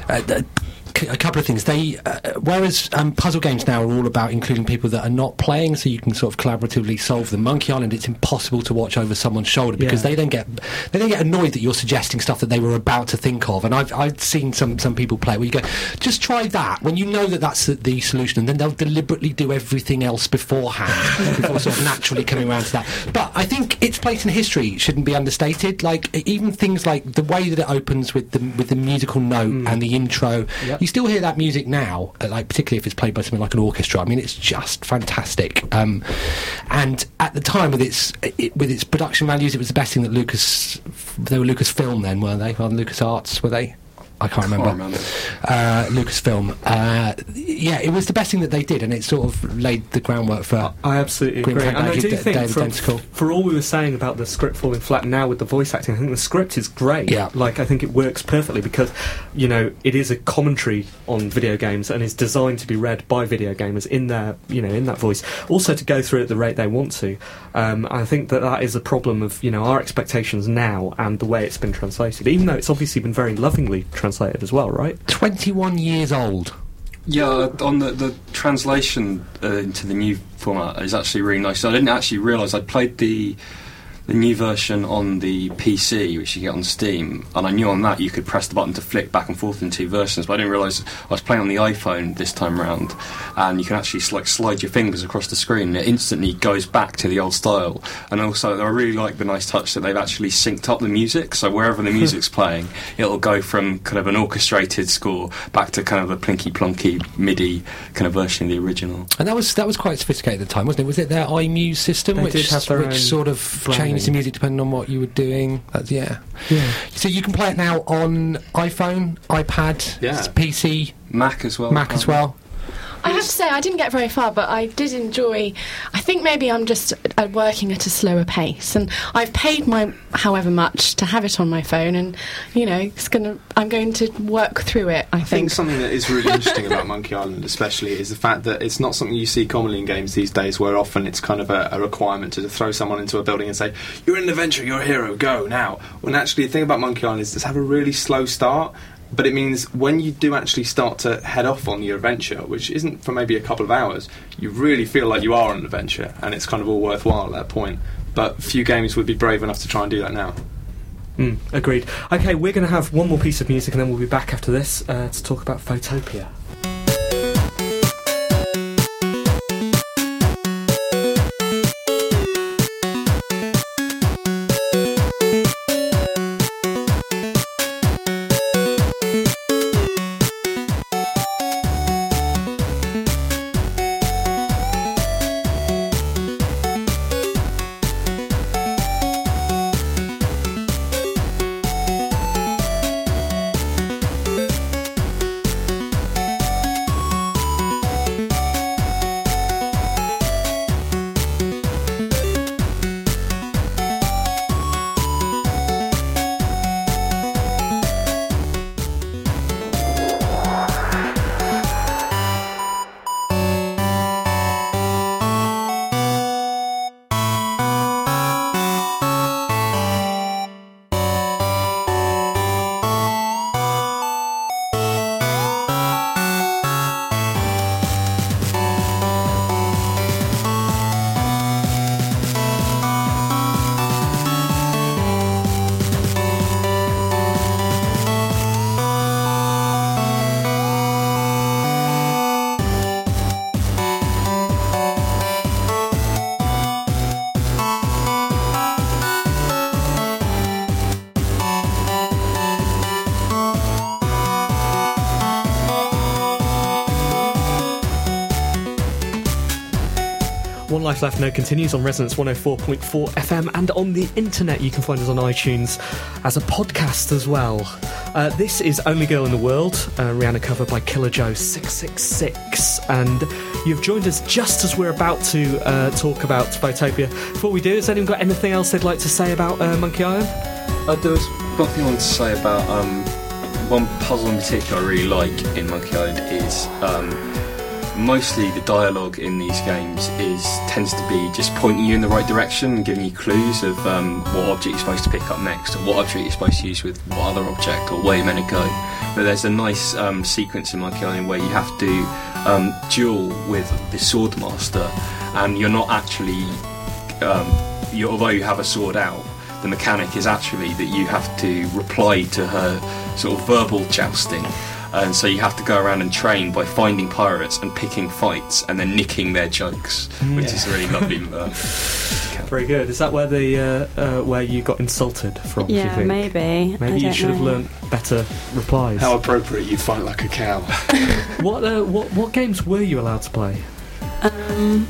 Uh, a couple of things. They, uh, whereas um, puzzle games now are all about including people that are not playing, so you can sort of collaboratively solve them. Monkey Island, it's impossible to watch over someone's shoulder because Yeah. they then get they then get annoyed that you're suggesting stuff that they were about to think of. And I've I've seen some some people play where you go, just try that when you know that that's the, the solution, and then they'll deliberately do everything else beforehand [laughs] before sort of naturally coming around to that. But I think its place in history shouldn't be understated. Like even things like the way that it opens with the with the musical note and the intro, Yep. You still hear that music now. uh, Like particularly if it's played by something like an orchestra. I mean, it's just fantastic. Um, and at the time, with its it, with its production values, it was the best thing that Lucas. They were Lucasfilm then, weren't they? Rather Lucas Arts, were they? I can't remember. remember. Uh, Lucasfilm. Uh, yeah, it was the best thing that they did, and it sort of laid the groundwork for. I absolutely Grim agree, and I do Day- think for all we were saying about the script falling flat now with the voice acting, I think the script is great. Yeah. like I think it works perfectly because you know it is a commentary on video games and is designed to be read by video gamers in their you know in that voice. Also to go through at the rate they want to. Um, I think that that is a problem of you know our expectations now and the way it's been translated, even though it's obviously been very lovingly translated as well, right? 21 years old. Yeah, uh, on the the translation uh, into the new format is actually really nice. I didn't actually realise I played the the new version on the PC, which you get on Steam, and I knew on that you could press the button to flick back and forth in two versions. But I didn't realise I was playing on the iPhone this time round, and you can actually like slide your fingers across the screen, and it instantly goes back to the old style. And also, I really like the nice touch that they've actually synced up the music. So wherever the music's [laughs] playing, it'll go from kind of an orchestrated score back to kind of a plinky plonky MIDI kind of version of the original. And that was that was quite sophisticated at the time, wasn't it? Was it their iMuse system, They which did have which sort of branding. Changed the music depending on what you were doing? That's, yeah. So you can play it now on iPhone, iPad, Yeah. PC, Mac as well. Mac as well. I have to say, I didn't get very far, but I did enjoy. I think maybe I'm just uh, working at a slower pace, and I've paid my however much to have it on my phone, and you know, it's gonna. I'm going to work through it. I I think think. something that is really interesting about Monkey Island, especially, is the fact that it's not something you see commonly in games these days, where often it's kind of a, a requirement to throw someone into a building and say, "You're an adventure, you're a hero, go now." When actually, the thing about Monkey Island is, it's have a really slow start. But it means when you do actually start to head off on your adventure, which isn't for maybe a couple of hours, you really feel like you are on an adventure, and it's kind of all worthwhile at that point. But few games would be brave enough to try and do that now. Mm, agreed. Okay, we're going to have one more piece of music and then we'll be back after this uh, to talk about Photopia. Life Left No continues on Resonance 104.4 FM and on the internet. You can find us on iTunes as a podcast as well. Uh, this is Only Girl in the World, uh, Rihanna cover by Killer Joe 666. And you've joined us just as we're about to uh, talk about Photopia. Before we do, has anyone got anything else they'd like to say about uh, Monkey Island? Uh, there was one thing I wanted to say about um, one puzzle in particular I really like in Monkey Island is um, mostly the dialogue in these games is tends to be just pointing you in the right direction and giving you clues of um, what object you're supposed to pick up next or what object you're supposed to use with what other object or where you're meant to go. But there's a nice um, sequence in Monkey Island where you have to um, duel with the sword master and you're not actually um, you, although you have a sword out, the mechanic is actually that you have to reply to her sort of verbal jousting. And so you have to go around and train by finding pirates and picking fights and then nicking their jokes, which is a really lovely. [laughs] Very good. Is that where the uh, uh, where you got insulted from? do you Yeah, think? maybe. I Maybe you don't should have learnt better replies. How appropriate you fight like a cow. [laughs] What, uh, what what games were you allowed to play? Um,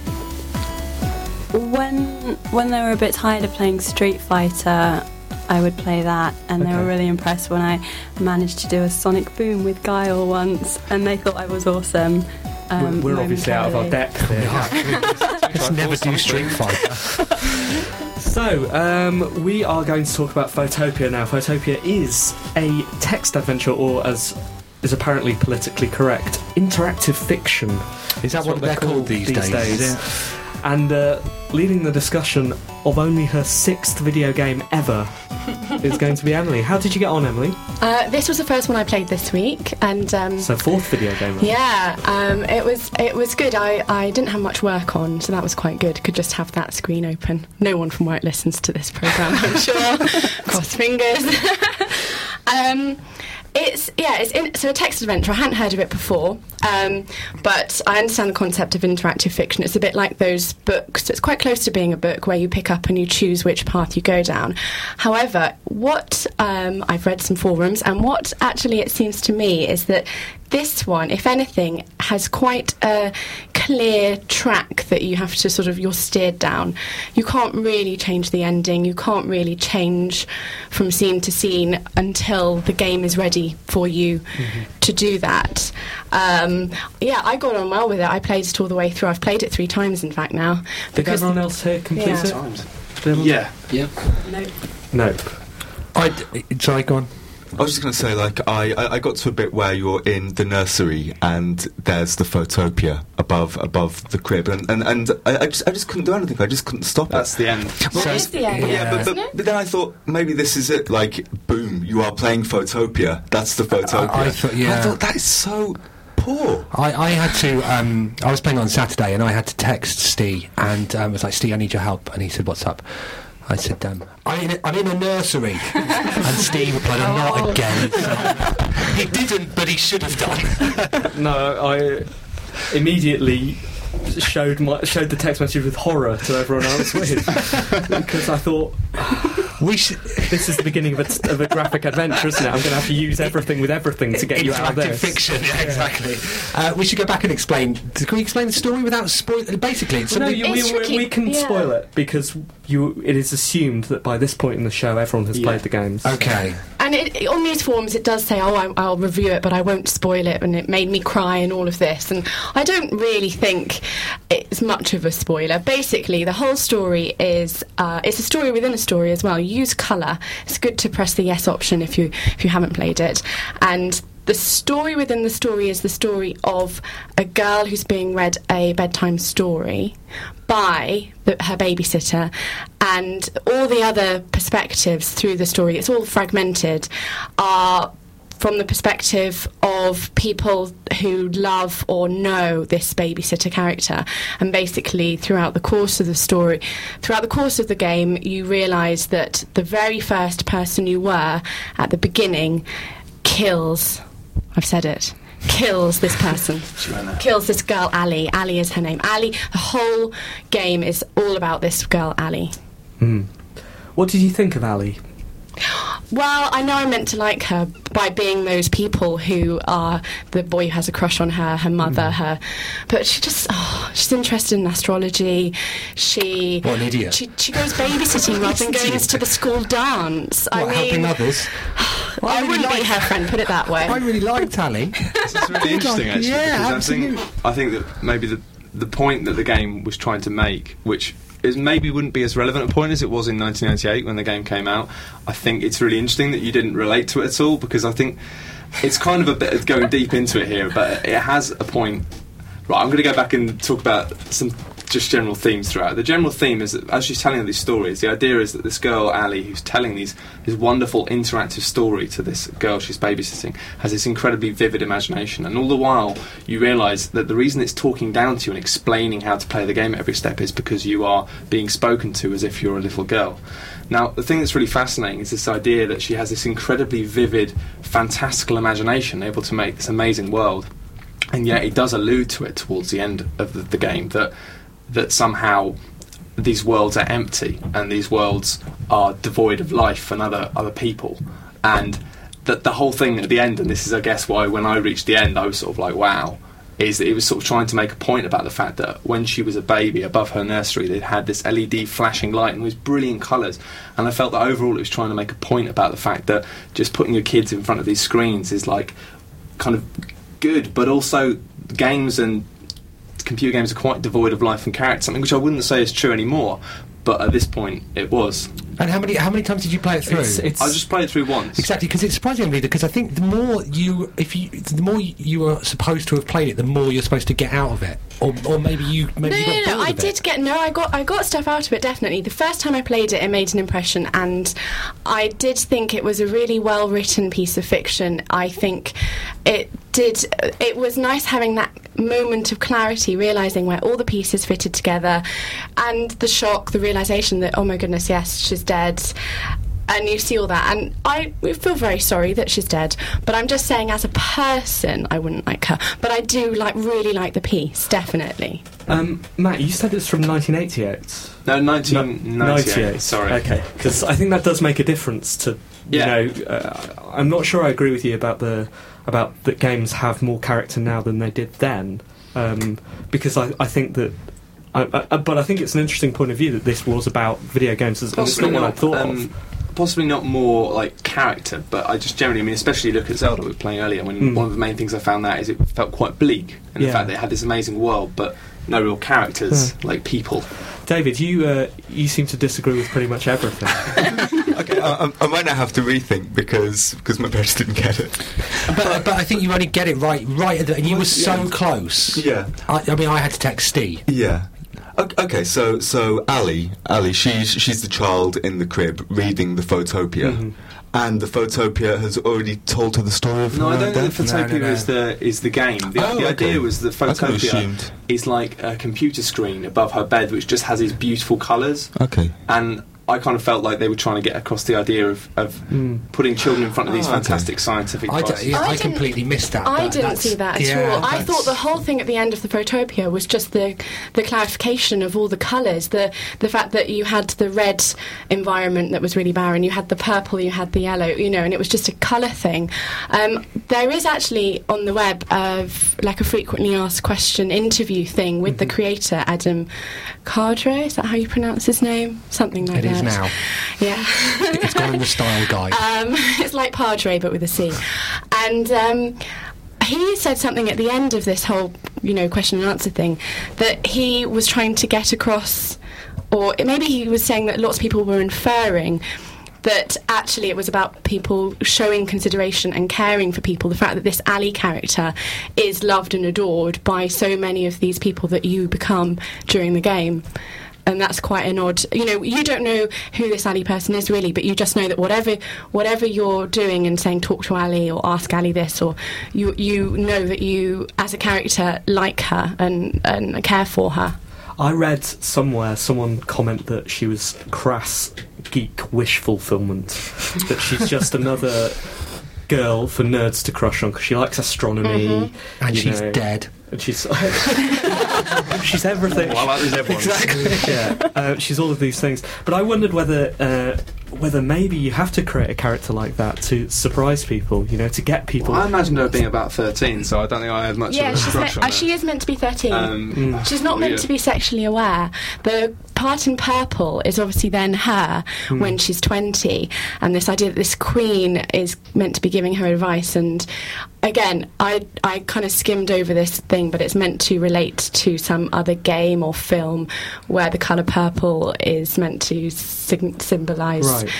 when when they were a bit tired of playing Street Fighter, I would play that, and they were really impressed when I managed to do a Sonic Boom with Guile once, and they thought I was awesome. Um, we're we're obviously out of our momentarily. depth here. Let's [laughs] never do Street Fighter. [laughs] So, um, we are going to talk about Photopia now. Photopia is a text adventure, or as is apparently politically correct, interactive fiction. Is that That's what, they're called these, days? And uh, leading the discussion of only her sixth video game ever [laughs] is going to be Emily. How did you get on, Emily? Uh, this was the first one I played this week, and um, So, fourth video game. yeah, um, it was it was good. I, I didn't have much work on, so that was quite good. Could just have that screen open. No one from work listens to this program, I'm sure. [laughs] Cross fingers. [laughs] um, it's yeah, it's in, so a text adventure. I hadn't heard of it before, um, but I understand the concept of interactive fiction. It's a bit like those books. It's quite close to being a book where you pick up and you choose which path you go down. However, what um, I've read some forums, and what actually it seems to me is that this one, if anything, has quite a clear track that you have to sort of you're steered down. You can't really change the ending. You can't really change from scene to scene until the game is ready for you to do that. Um, yeah, I got on well with it. I played it all the way through. I've played it three times, in fact, now. Did everyone else here complete Yeah. it? Times. Yeah. Yeah. No. Nope. I d- sorry, go on. I was just going to say, like, I, I, I got to a bit where you're in the nursery and there's the photopia above above the crib, and and, and I, I just I just couldn't do anything. I just couldn't stop That's it. the end. That is the end, Yeah, but, but, but then I thought maybe this is it. Like, boom, you are playing Photopia. That's the Photopia. I thought- yeah. I thought that is so poor. I, I had to. Um, I was playing on Saturday, and I had to text Steve, and um, was like, "Steve, I need your help." And he said, "What's up?" I said, um, I'm, in a, "I'm in a nursery." [laughs] and Steve replied, "I'm not again." [laughs] he didn't, but he should have done. [laughs] No, I immediately showed my showed the text message with horror to everyone I was with because I thought we should. this is the beginning of a, of a graphic adventure, isn't it? I'm going to have to use everything with everything to get you out of there. Interactive this. fiction, yeah, exactly. Uh, we should go back and explain. Can we explain the story without spoiling? Basically, it's Well, no, something. you, we, It's we- tricky, we can yeah. spoil it because you. It is assumed that by this point in the show, everyone has Yeah. played the games. okay. And it, on these forums, it does say, "Oh, I, I'll review it, but I won't spoil it." And it made me cry and all of this. And I don't really think it's much of a spoiler. Basically, the whole story is uh, it's a story within a story as well. You use colour. It's good to press the yes option if you if you haven't played it. And the story within the story is the story of a girl who's being read a bedtime story by the, her babysitter and all the other perspectives through the story it's all fragmented are from the perspective of people who love or know this babysitter character. And basically throughout the course of the story throughout the course of the game you realize that the very first person you were at the beginning kills I've said it. Kills this person. Kills this girl, Ali. Ali is her name. Ali, the whole game is all about this girl, Ali. What did you think of Ali? Well, I know I meant to like her by being those people who are the boy who has a crush on her, her mother, Mm. her. But she just, oh, she's interested in astrology. She. What an idiot. She, she goes babysitting rather than going to the school dance. I What, helping mean, [sighs] others? I, really wouldn't be like- her friend, put it that way. I really like Tally. This is really interesting, actually. Yeah, because I think I think that maybe the the point that the game was trying to make, which is maybe wouldn't be as relevant a point as it was in 1998 when the game came out. I think it's really interesting that you didn't relate to it at all because I think it's kind of a bit of going deep into it here, but it has a point. Right, I'm going to go back and talk about some just general themes throughout. The general theme is that as she's telling these stories, the idea is that this girl Ali, who's telling these this wonderful interactive story to this girl she's babysitting, has this incredibly vivid imagination, and all the while you realise that the reason it's talking down to you and explaining how to play the game at every step is because you are being spoken to as if you're a little girl. Now, the thing that's really fascinating is this idea that she has this incredibly vivid, fantastical imagination, able to make this amazing world and yet it does allude to it towards the end of the, the game that that somehow these worlds are empty and these worlds are devoid of life and other other people. And that the whole thing at the end and this is I guess why when I reached the end I was sort of like wow is that it was sort of trying to make a point about the fact that when she was a baby above her nursery they'd had this LED flashing light and it was brilliant colours and I felt that overall it was trying to make a point about the fact that just putting your kids in front of these screens is like kind of good, but also games and computer games are quite devoid of life and character. Something which I wouldn't say is true anymore, but at this point it was. And how many how many times did you play it through? It's, it's I just played it through once. Exactly, because it's surprising me because I think the more you, if you, the more you are supposed to have played it, the more you're supposed to get out of it, or, or maybe you, maybe no, you no, got no, bored I did it. get no. I got I got stuff out of it definitely. The first time I played it, it made an impression, and I did think it was a really well written piece of fiction. I think it did. It was nice having that moment of clarity, realizing where all the pieces fitted together, and the shock, the realization that oh my goodness, yes, she's dead. And you see all that, and I feel very sorry that she's dead. But I'm just saying, as a person, I wouldn't like her. But I do like, really like the piece, definitely. um, Matt. You said it's from 1988. No, No, 1998. Sorry. Okay, because I think that does make a difference to Yeah. you know. Uh, I'm not sure I agree with you about the about that games have more character now than they did then, um, because I, I think that. I, I, but I think it's an interesting point of view that this was about video games. As, it's not what I thought um, of. Possibly not more like character, but I just generally, I mean, especially look at Zelda we were playing earlier. When Mm. one of the main things I found that is it felt quite bleak, and Yeah. the fact that it had this amazing world, but no real characters like people. David, you uh, you seem to disagree with pretty much everything. [laughs] okay, I, I- I might now have to rethink because because my parents didn't get it. But, but I think you only get it right, right, at the, and you were so close. Yeah. I, I mean, I had to text Steve. Yeah. Okay, so so Ali, Ali, she's she's the child in the crib reading the Photopia, Mm-hmm. And the Photopia has already told her the story of No, her I don't think the Photopia No, no, no. is the is the game. The, Oh, the okay. idea was the Photopia is like a computer screen above her bed, which just has these beautiful colours. Okay. And I kind of felt like they were trying to get across the idea of, of putting children in front of these Oh, okay. fantastic scientific I, d- yeah, I I, completely missed that. I but didn't see that at yeah, all. I thought the whole thing at the end of the Photopia was just the the clarification of all the colours, the the fact that you had the red environment that was really barren, you had the purple, you had the yellow, you know, and it was just a colour thing. Um, there is actually on the web of like a frequently asked question interview thing with Mm-hmm. the creator Adam Cadre. Is that how you pronounce his name? Something like It that. Now. Yeah. It's gone in the style guide. Um, [laughs] it's like Padre, but with a C. And um, he said something at the end of this whole, you know, question and answer thing that he was trying to get across, or maybe he was saying that lots of people were inferring. That actually it was about people showing consideration and caring for people. The fact that this Ali character is loved and adored by so many of these people that you become during the game and that's quite an odd you know you don't know who this ali person is really but you just know that whatever whatever you're doing and saying talk to ali or ask ali this or you you know that you as a character like her and and care for her I read somewhere someone comment that she was crass geek wish fulfillment. that she's just another girl for nerds to crush on because she likes astronomy mm-hmm. and she's know, dead. And she's [laughs] she's everything. Well, that is everyone. Exactly. yeah, uh, she's all of these things. But I wondered whether uh, whether maybe you have to create a character like that to surprise people, you know, to get people. I imagine her being about 13, so I don't think I had much yeah, of a she's crush meant, on uh, she is meant to be 13. Um, Mm. She's not meant yeah. to be sexually aware. The part in purple is obviously then her Hmm. when she's 20, and this idea that this queen is meant to be giving her advice. And again, I, I kind of skimmed over this thing, but it's meant to relate to some other game or film where the colour purple is meant to sig- symbolise Right.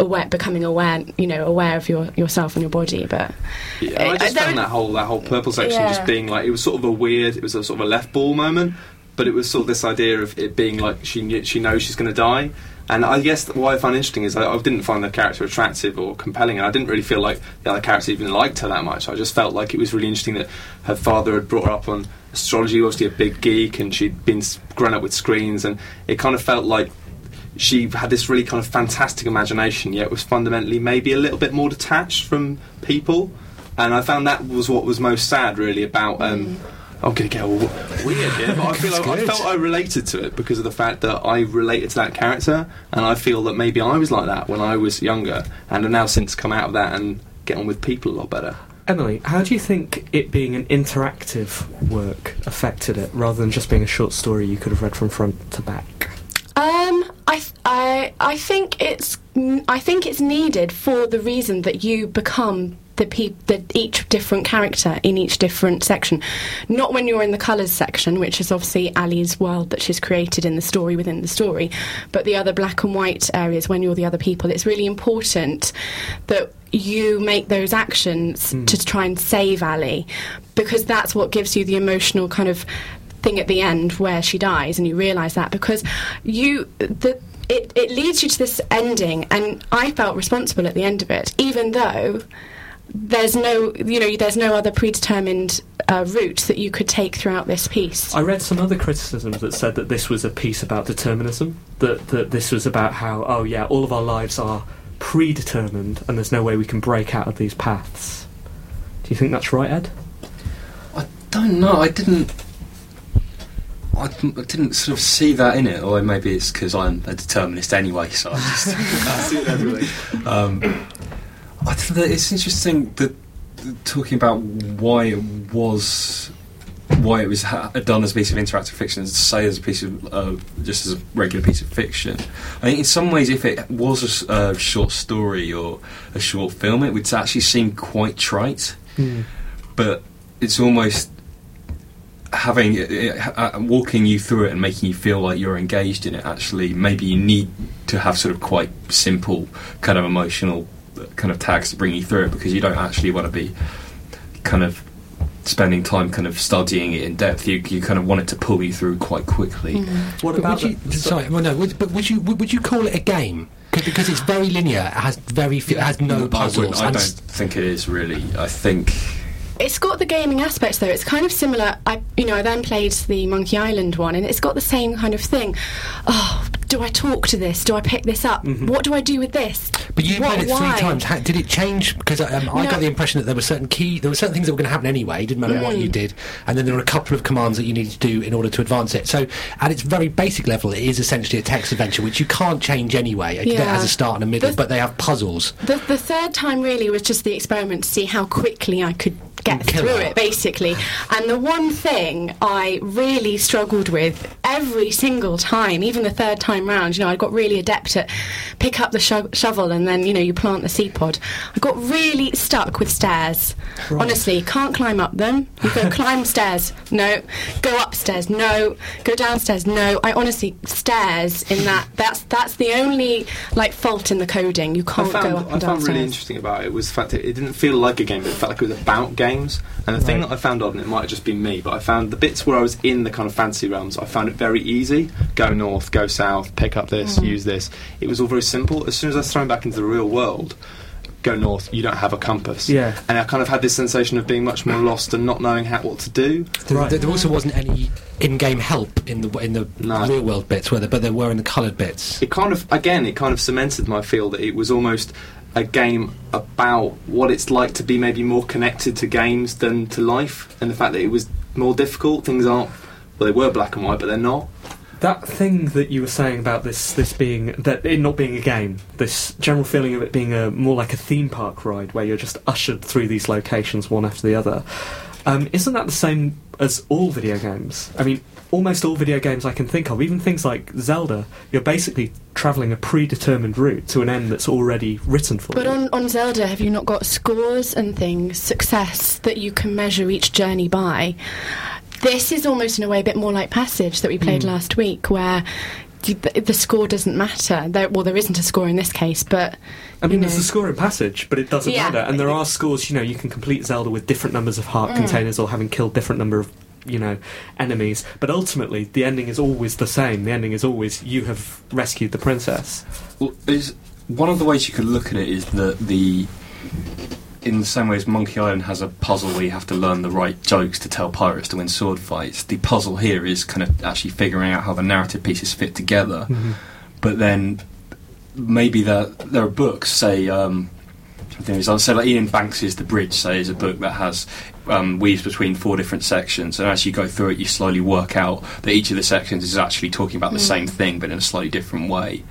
aware, becoming aware, you know, aware of your, yourself and your body. But Yeah, I Uh, just there found that whole that whole purple section Yeah. just being like it was sort of a weird. It was a sort of a left ball moment, but it was sort of this idea of it being like she knew, she knows she's going to die. And I guess what I found interesting is I, I didn't find the character attractive or compelling, and I didn't really feel like the other characters even liked her that much. I just felt like it was really interesting that her father had brought her up on astrology, obviously a big geek, and she'd been grown up with screens, and it kind of felt like she had this really kind of fantastic imagination, yet was fundamentally maybe a little bit more detached from people. And I found that was what was most sad, really, about. Um, I'm going to get all weird here, but I feel like I felt I related to it because of the fact that I related to that character, and I feel that maybe I was like that when I was younger, and have now since come out of that and get on with people a lot better. Emily, how do you think it being an interactive work affected it, rather than just being a short story you could have read from front to back? Um, I, th- I, I think it's, I think it's needed for the reason that you become the peop- the each different character in each different section. Not when you're in the colours section, which is obviously Ali's world that she's created in the story within the story, but the other black and white areas when you're the other people. It's really important that you make those actions hmm. to try and save Ali, because that's what gives you the emotional kind of thing at the end where she dies and you realise that because you the it, it leads you to this ending and I felt responsible at the end of it even though there's no you know there's no other predetermined uh, route that you could take throughout this piece I read some other criticisms that said that this was a piece about determinism, that, that this was about how, oh yeah, all of our lives are predetermined and there's no way we can break out of these paths. Do you think that's right, Ed? I don't know. I didn't. I didn't, I didn't sort of see that in it, or maybe it's because I'm a determinist anyway. So I just [laughs] I see it everything. Um, I think that it's interesting that talking about why it was why it was ha- done as a piece of interactive fiction, as to say as a piece of uh, just as a regular piece of fiction. I think in some ways, if it was a a, short story or a short film, it would actually seem quite trite. But it's almost having it, it, uh, walking you through it and making you feel like you're engaged in it. Actually, maybe you need to have sort of quite simple kind of emotional uh, kind of tags to bring you through it because you don't actually want to be kind of spending time kind of studying it in depth. You you kind of want it to pull you through quite quickly. Mm-hmm. What But about would you, the- sorry, well, no, would, but would you would, would you call it a game? 'Cause- Because it's very linear, it has very few, it has no I puzzles. I and don't s- think it is really. I think It's got the gaming aspects though. It's kind of similar. I, you know, I then played the Monkey Island one, and it's got the same kind of thing. Oh, do I talk to this? Do I pick this up? What do I do with this? But you What- played it why? three times. How, did it change? Because um, I No. got the impression that there were certain key, there were certain things that were going to happen anyway. Didn't matter what Mm. you did, and then there were a couple of commands that you needed to do in order to advance it. So, at its very basic level, it is essentially a text adventure, which you can't change anyway. It Yeah. has a start and a middle, The- but they have puzzles. The, the third time really was just the experiment to see how quickly I could get Kill through it, basically. And the one thing I really struggled with every single time, even the third time round, you know, I got really adept at pick up the sho- shovel and then, you know, you plant the seed pod. I got really stuck with stairs. Honestly, can't climb up them. You go [laughs] climb stairs, no. Go upstairs, no. Go downstairs, no. I honestly stairs in that that's that's the only like fault in the coding. You can't found, go up I found really interesting about it was the fact that it didn't feel like a game, but it felt like it was about games. And the thing that I found odd, and it might have just been me, but I found the bits where I was in the kind of fantasy realms, I found it very easy. Go north, go south, pick up this, Mm. use this. It was all very simple. As soon as I was thrown back into the real world, go north, you don't have a compass. Yeah. And I kind of had this sensation of being much more lost and not knowing how, what to do. There, Right. there, there also wasn't any in-game help in the in the No. real world bits, where there, but there were in the coloured bits. it kind of again it kind of cemented my feel that it was almost a game about what it's like to be maybe more connected to games than to life and the fact that it was more difficult things aren't well they were black and white but they're not That thing that you were saying about this, this being that it not being a game, this general feeling of it being a more like a theme park ride where you're just ushered through these locations one after the other. Um, isn't that the same as all video games? I mean, almost all video games I can think of, even things like Zelda, you're basically travelling a predetermined route to an end that's already written for But you. But on, on Zelda, have you not got scores and things, success that you can measure each journey by? This is almost in a way a bit more like Passage that we played Hmm. last week, where the, the score doesn't matter. There, well, there isn't a score in this case, but I mean, you there's a score in Passage, but it doesn't Yeah. matter. And there are scores, you know, you can complete Zelda with different numbers of heart Mm. containers or having killed different number of, you know, enemies. But ultimately, the ending is always the same. The ending is always you have rescued the princess. Well, is one of the ways you could look at it is that the in the same way as Monkey Island has a puzzle where you have to learn the right jokes to tell pirates to win sword fights. The puzzle here is kind of actually figuring out how the narrative pieces fit together. But then maybe there there are books, say. Um, Things. I'll say like Iain Banks's The Bridge, say, is a book that has um, weaves between four different sections, and as you go through it, you slowly work out that each of the sections is actually talking about the Mm. same thing, but in a slightly different way.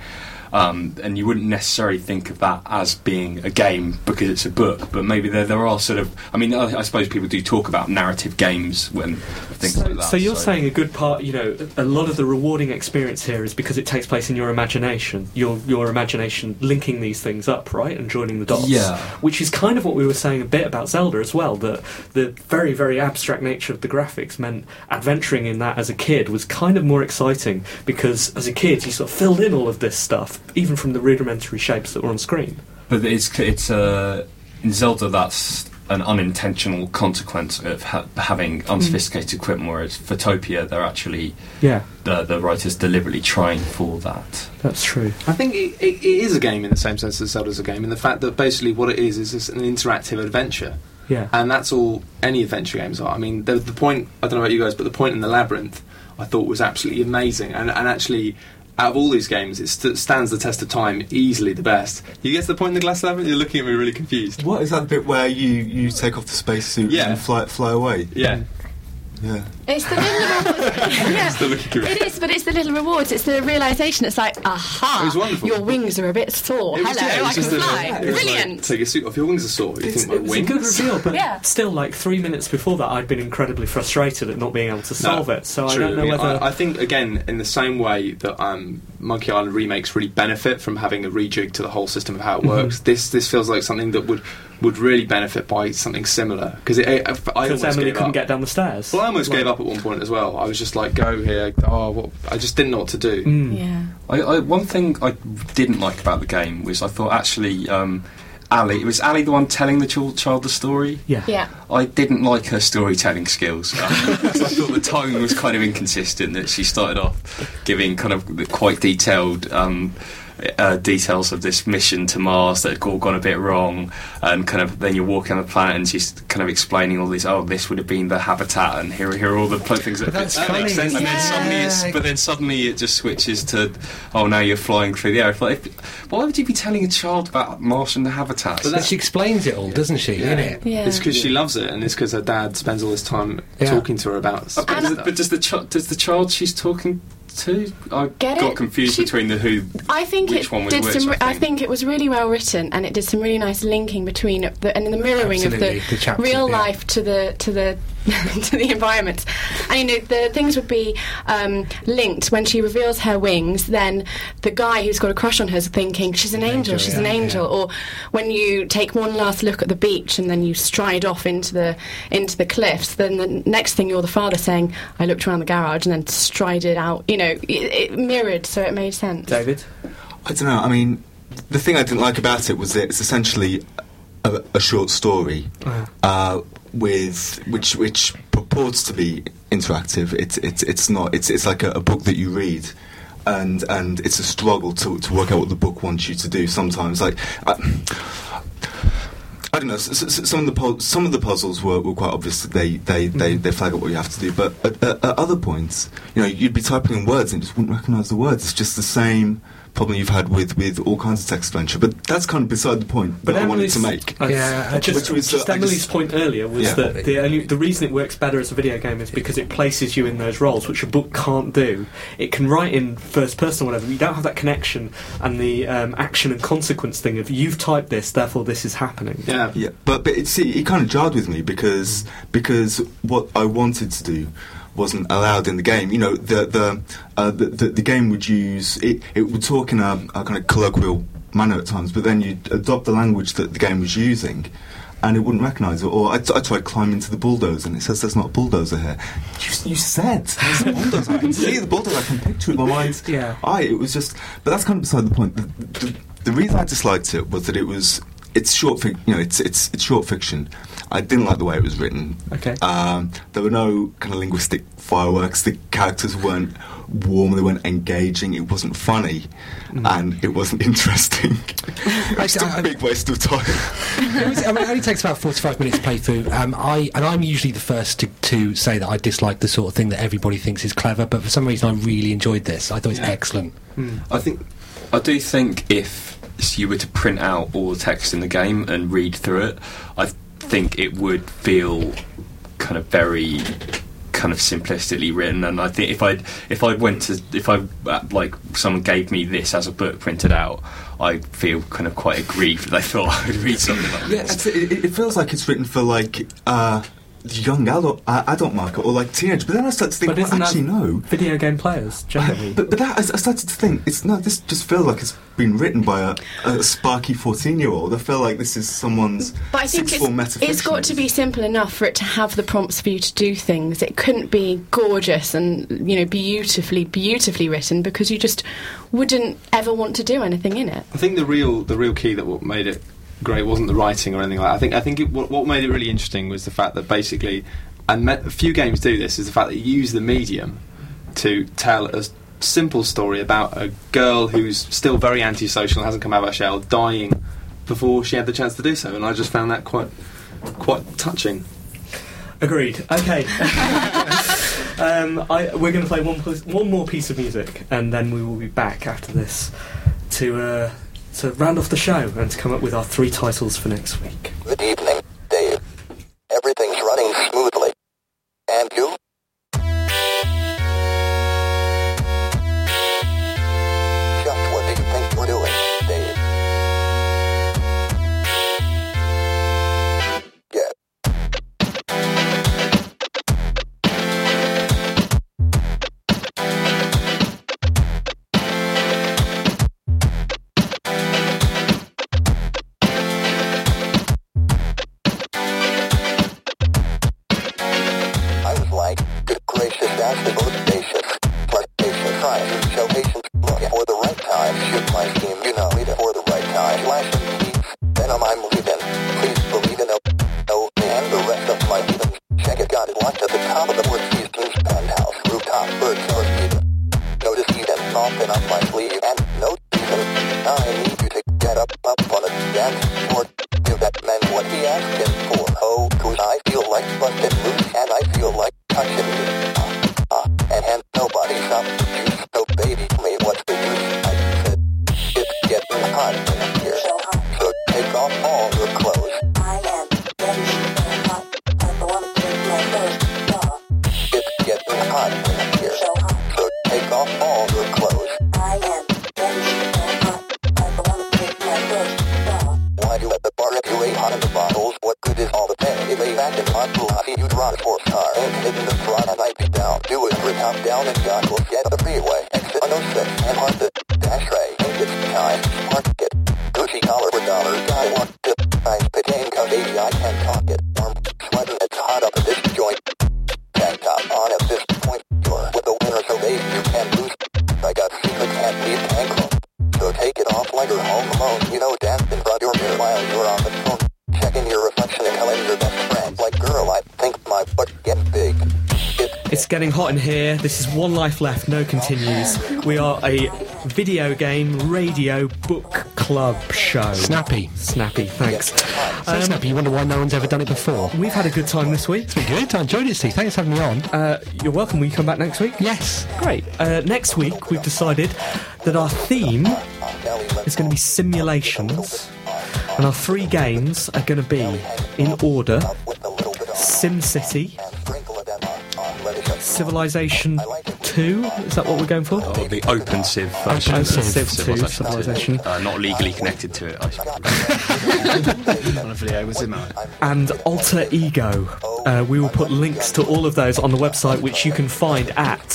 Um, and you wouldn't necessarily think of that as being a game because it's a book, but maybe there there are sort of. I mean, I, I suppose people do talk about narrative games when things so, like that. so you're saying a good part, you know, a lot of the rewarding experience here is because it takes place in your imagination. Your your imagination linking these things up, right, and joining the dots. Yeah. Which is kind of what we were saying a bit about Zelda as well. That the very very abstract nature of the graphics meant adventuring in that as a kid was kind of more exciting because as a kid you sort of filled in all of this stuff, even from the rudimentary shapes that were on screen. But it's it's uh, in Zelda that's an unintentional consequence of ha- having unsophisticated equipment. Whereas Photopia, they're actually Yeah, the the writers deliberately trying for that. that's true. I think it, it, it is a game in the same sense as Zelda's a game, in the fact that basically what it is is just an interactive adventure. Yeah. And that's all any adventure games are. I mean, the, the point, I don't know about you guys, but the point in the labyrinth I thought was absolutely amazing. And, and actually, out of all these games, it st- stands the test of time easily the best. You get to the point in the glass labyrinth, you're looking at me really confused. What is that bit where you, you take off the spacesuit Yeah. and fly fly away? Yeah. Yeah. It's the little rewards. [laughs] yeah. Still looking confused. It is, but it's the little rewards. It's the realization. It's like, aha, It was wonderful. your wings are a bit sore. It was- Hello, yeah, it was I can just a- fly. it was like, Brilliant. take your suit off, your wings are sore. You It's, think, my it was wings? a good reveal, but [laughs] Yeah. still, like three minutes before that, I'd been incredibly frustrated at not being able to solve it. So true. I don't know mean, whether. I, I think again, in the same way that um, Monkey Island remakes really benefit from having a rejig to the whole system of how it Mhm. works, this this feels like something that would would really benefit by something similar because I, I almost Emily gave couldn't up. get down the stairs. Well, I almost Like- gave up at one point as well. I was just like, go here. Oh, what? I just didn't know what to do. Mm. Yeah. I, I, one thing I didn't like about the game was I thought actually um, Ali was Ali the one telling the chil- child the story. Yeah. Yeah. I didn't like her storytelling skills. Um, [laughs] 'cause I thought the tone was kind of inconsistent. That she started off giving kind of quite detailed um, uh, details of this mission to Mars that had all gone a bit wrong, and kind of then you're walking on the planet and she's kind of explaining all these. Oh, this would have been the habitat, and here, here are all the pl- things that. But that's that makes funny, sense. And then suddenly, it's, but then suddenly it just switches to, oh, now you're flying through the air. It's Like, if- why would you be telling a child about Martian habitats? But then she explains it all, doesn't she? Yeah. Innit? Yeah. It's because she loves it, and it's because her dad spends all this time Yeah. talking to her about. Uh, but, And does, but does the chi- does the child she's talking to? I Get got it? confused She- between the who. I think Which it one was did which, some. I I think? think it was really well written, and it did some really nice linking between the and the mirroring Absolutely, of the the, chapter, real yeah. life to the to the [laughs] to the environment. And you know, the things would be um, linked when she reveals her wings. Then the guy who's got a crush on her is thinking she's an angel, angel, she's yeah, an angel. yeah. Or when you take one last look at the beach and then you stride off into the into the cliffs, then the next thing you're the father saying, "I looked around the garage and then strided out." You know, it, it mirrored, so it made sense. David. I don't know. I mean, the thing I didn't like about it was that it's essentially a, a short story Uh, uh, with which which purports to be interactive. It's it's it's not. It's it's like a, a book that you read. And and it's a struggle to to work out what the book wants you to do. Sometimes, like I, I don't know. S- s- some of the pu- some of the puzzles were, were quite obvious. That they they, they mm-hmm. they flag up what you have to do. But at, at, at other points, you know, you'd be typing in words and just wouldn't recognise the words. It's just the same problem you've had with, with all kinds of text adventure. But that's kind of beside the point But that I wanted Emily's, to make. uh, Yeah, I just, which was, just uh, Emily's just- point earlier was Yeah. that the only the reason it works better as a video game is because it places you in those roles, which a book can't do. It can write in first person or whatever. but You don't have that connection and the um, action and consequence thing of you've typed this, therefore this is happening. Yeah. Yeah, but but it, see, it kind of jarred with me because because what I wanted to do wasn't allowed in the game. You know, the the uh, the, the, the game would use it. It would talk in a, a kind of colloquial manner at times, but then you'd adopt the language that the game was using. And it wouldn't recognise it. Or I, t- I tried climbing into the bulldozer, and it says there's not a bulldozer here. You, you said there's a bulldozer. I can see the bulldozer. I can picture it in my mind. Yeah. I. It was just, but that's kind of beside the point. The, the, the reason I disliked it was that it was it's short. Fic- you know, it's it's it's short fiction. I didn't like the way it was written. Okay. Um, there were no kind of linguistic fireworks. The characters weren't warm. They weren't engaging. It wasn't funny, and it wasn't [laughs] interesting. [laughs] it was still I- a big waste of time. it, was, I mean, it only takes about 45 minutes to play through. Um, I and I'm usually the first to, to say that I dislike the sort of thing that everybody thinks is clever, but for some reason I really enjoyed this. I thought it's excellent. I think I do think if you were to print out all the text in the game and read through it, I think it would feel kind of very kind of simplistically written. And I think if I if I went to if I like someone gave me this as a book printed out I feel kind of quite aggrieved that they thought [laughs] I would read something like Yeah, this. it, it feels like it's written for like uh, young adult uh, adult market or like teenage. But then I start to think, But well, isn't actually, that no. video game players generally? [laughs] But, but that, I, I started to think it's no. This just feels like it's been written by a, a sparky fourteen-year-old. I feel like this is someone's But I think sixth form it's, it's got to be simple enough for it to have the prompts for you to do things. It couldn't be gorgeous and you know beautifully, beautifully written because you just wouldn't ever want to do anything in it. I think the real the real key that what made it great wasn't the writing or anything like that. I think I think it, what, what made it really interesting was the fact that basically, and a few games do this, is the fact that you use the medium to tell a simple story about a girl who's still very antisocial and hasn't come out of her shell, dying before she had the chance to do so, and I just found that quite quite touching. Agreed. Okay. [laughs] um, I, we're going to play one, one more piece of music, and then we will be back after this to uh, to round off the show and to come up with our three titles for next week. Here. This is One Life Left, no continues. We are a video game radio book club show. Snappy. Snappy, thanks. So Um, snappy, you wonder why no one's ever done it before. We've had a good time this week. It's been good. I enjoyed it, Steve. Thanks for having me on. Uh, you're welcome. Will you come back next week? Yes. Great. Uh, next week, we've decided that our theme is going to be simulations, and our three games are going to be in order SimCity, Civilization 2. Is that what we're going for? Or the Open Civ version. Open of Civ 2, Civilization. Civilization. Uh, not legally connected to it, I suppose. on a video with Zimmer. and Alter Ego. Uh, we will put links to all of those on the website, which you can find at.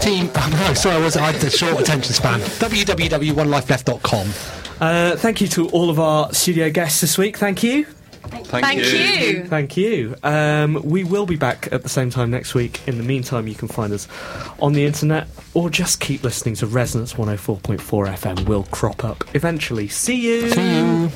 Team. Oh, [laughs] no, sorry, I, was, I had the short attention span. www.onelifeleft.com. Uh, thank you to all of our studio guests this week. Thank you. Thank, Thank you. Thank you. Um, we will be back at the same time next week. In the meantime, you can find us on the internet or just keep listening to Resonance 104.4 FM. We'll crop up eventually. See you. See you.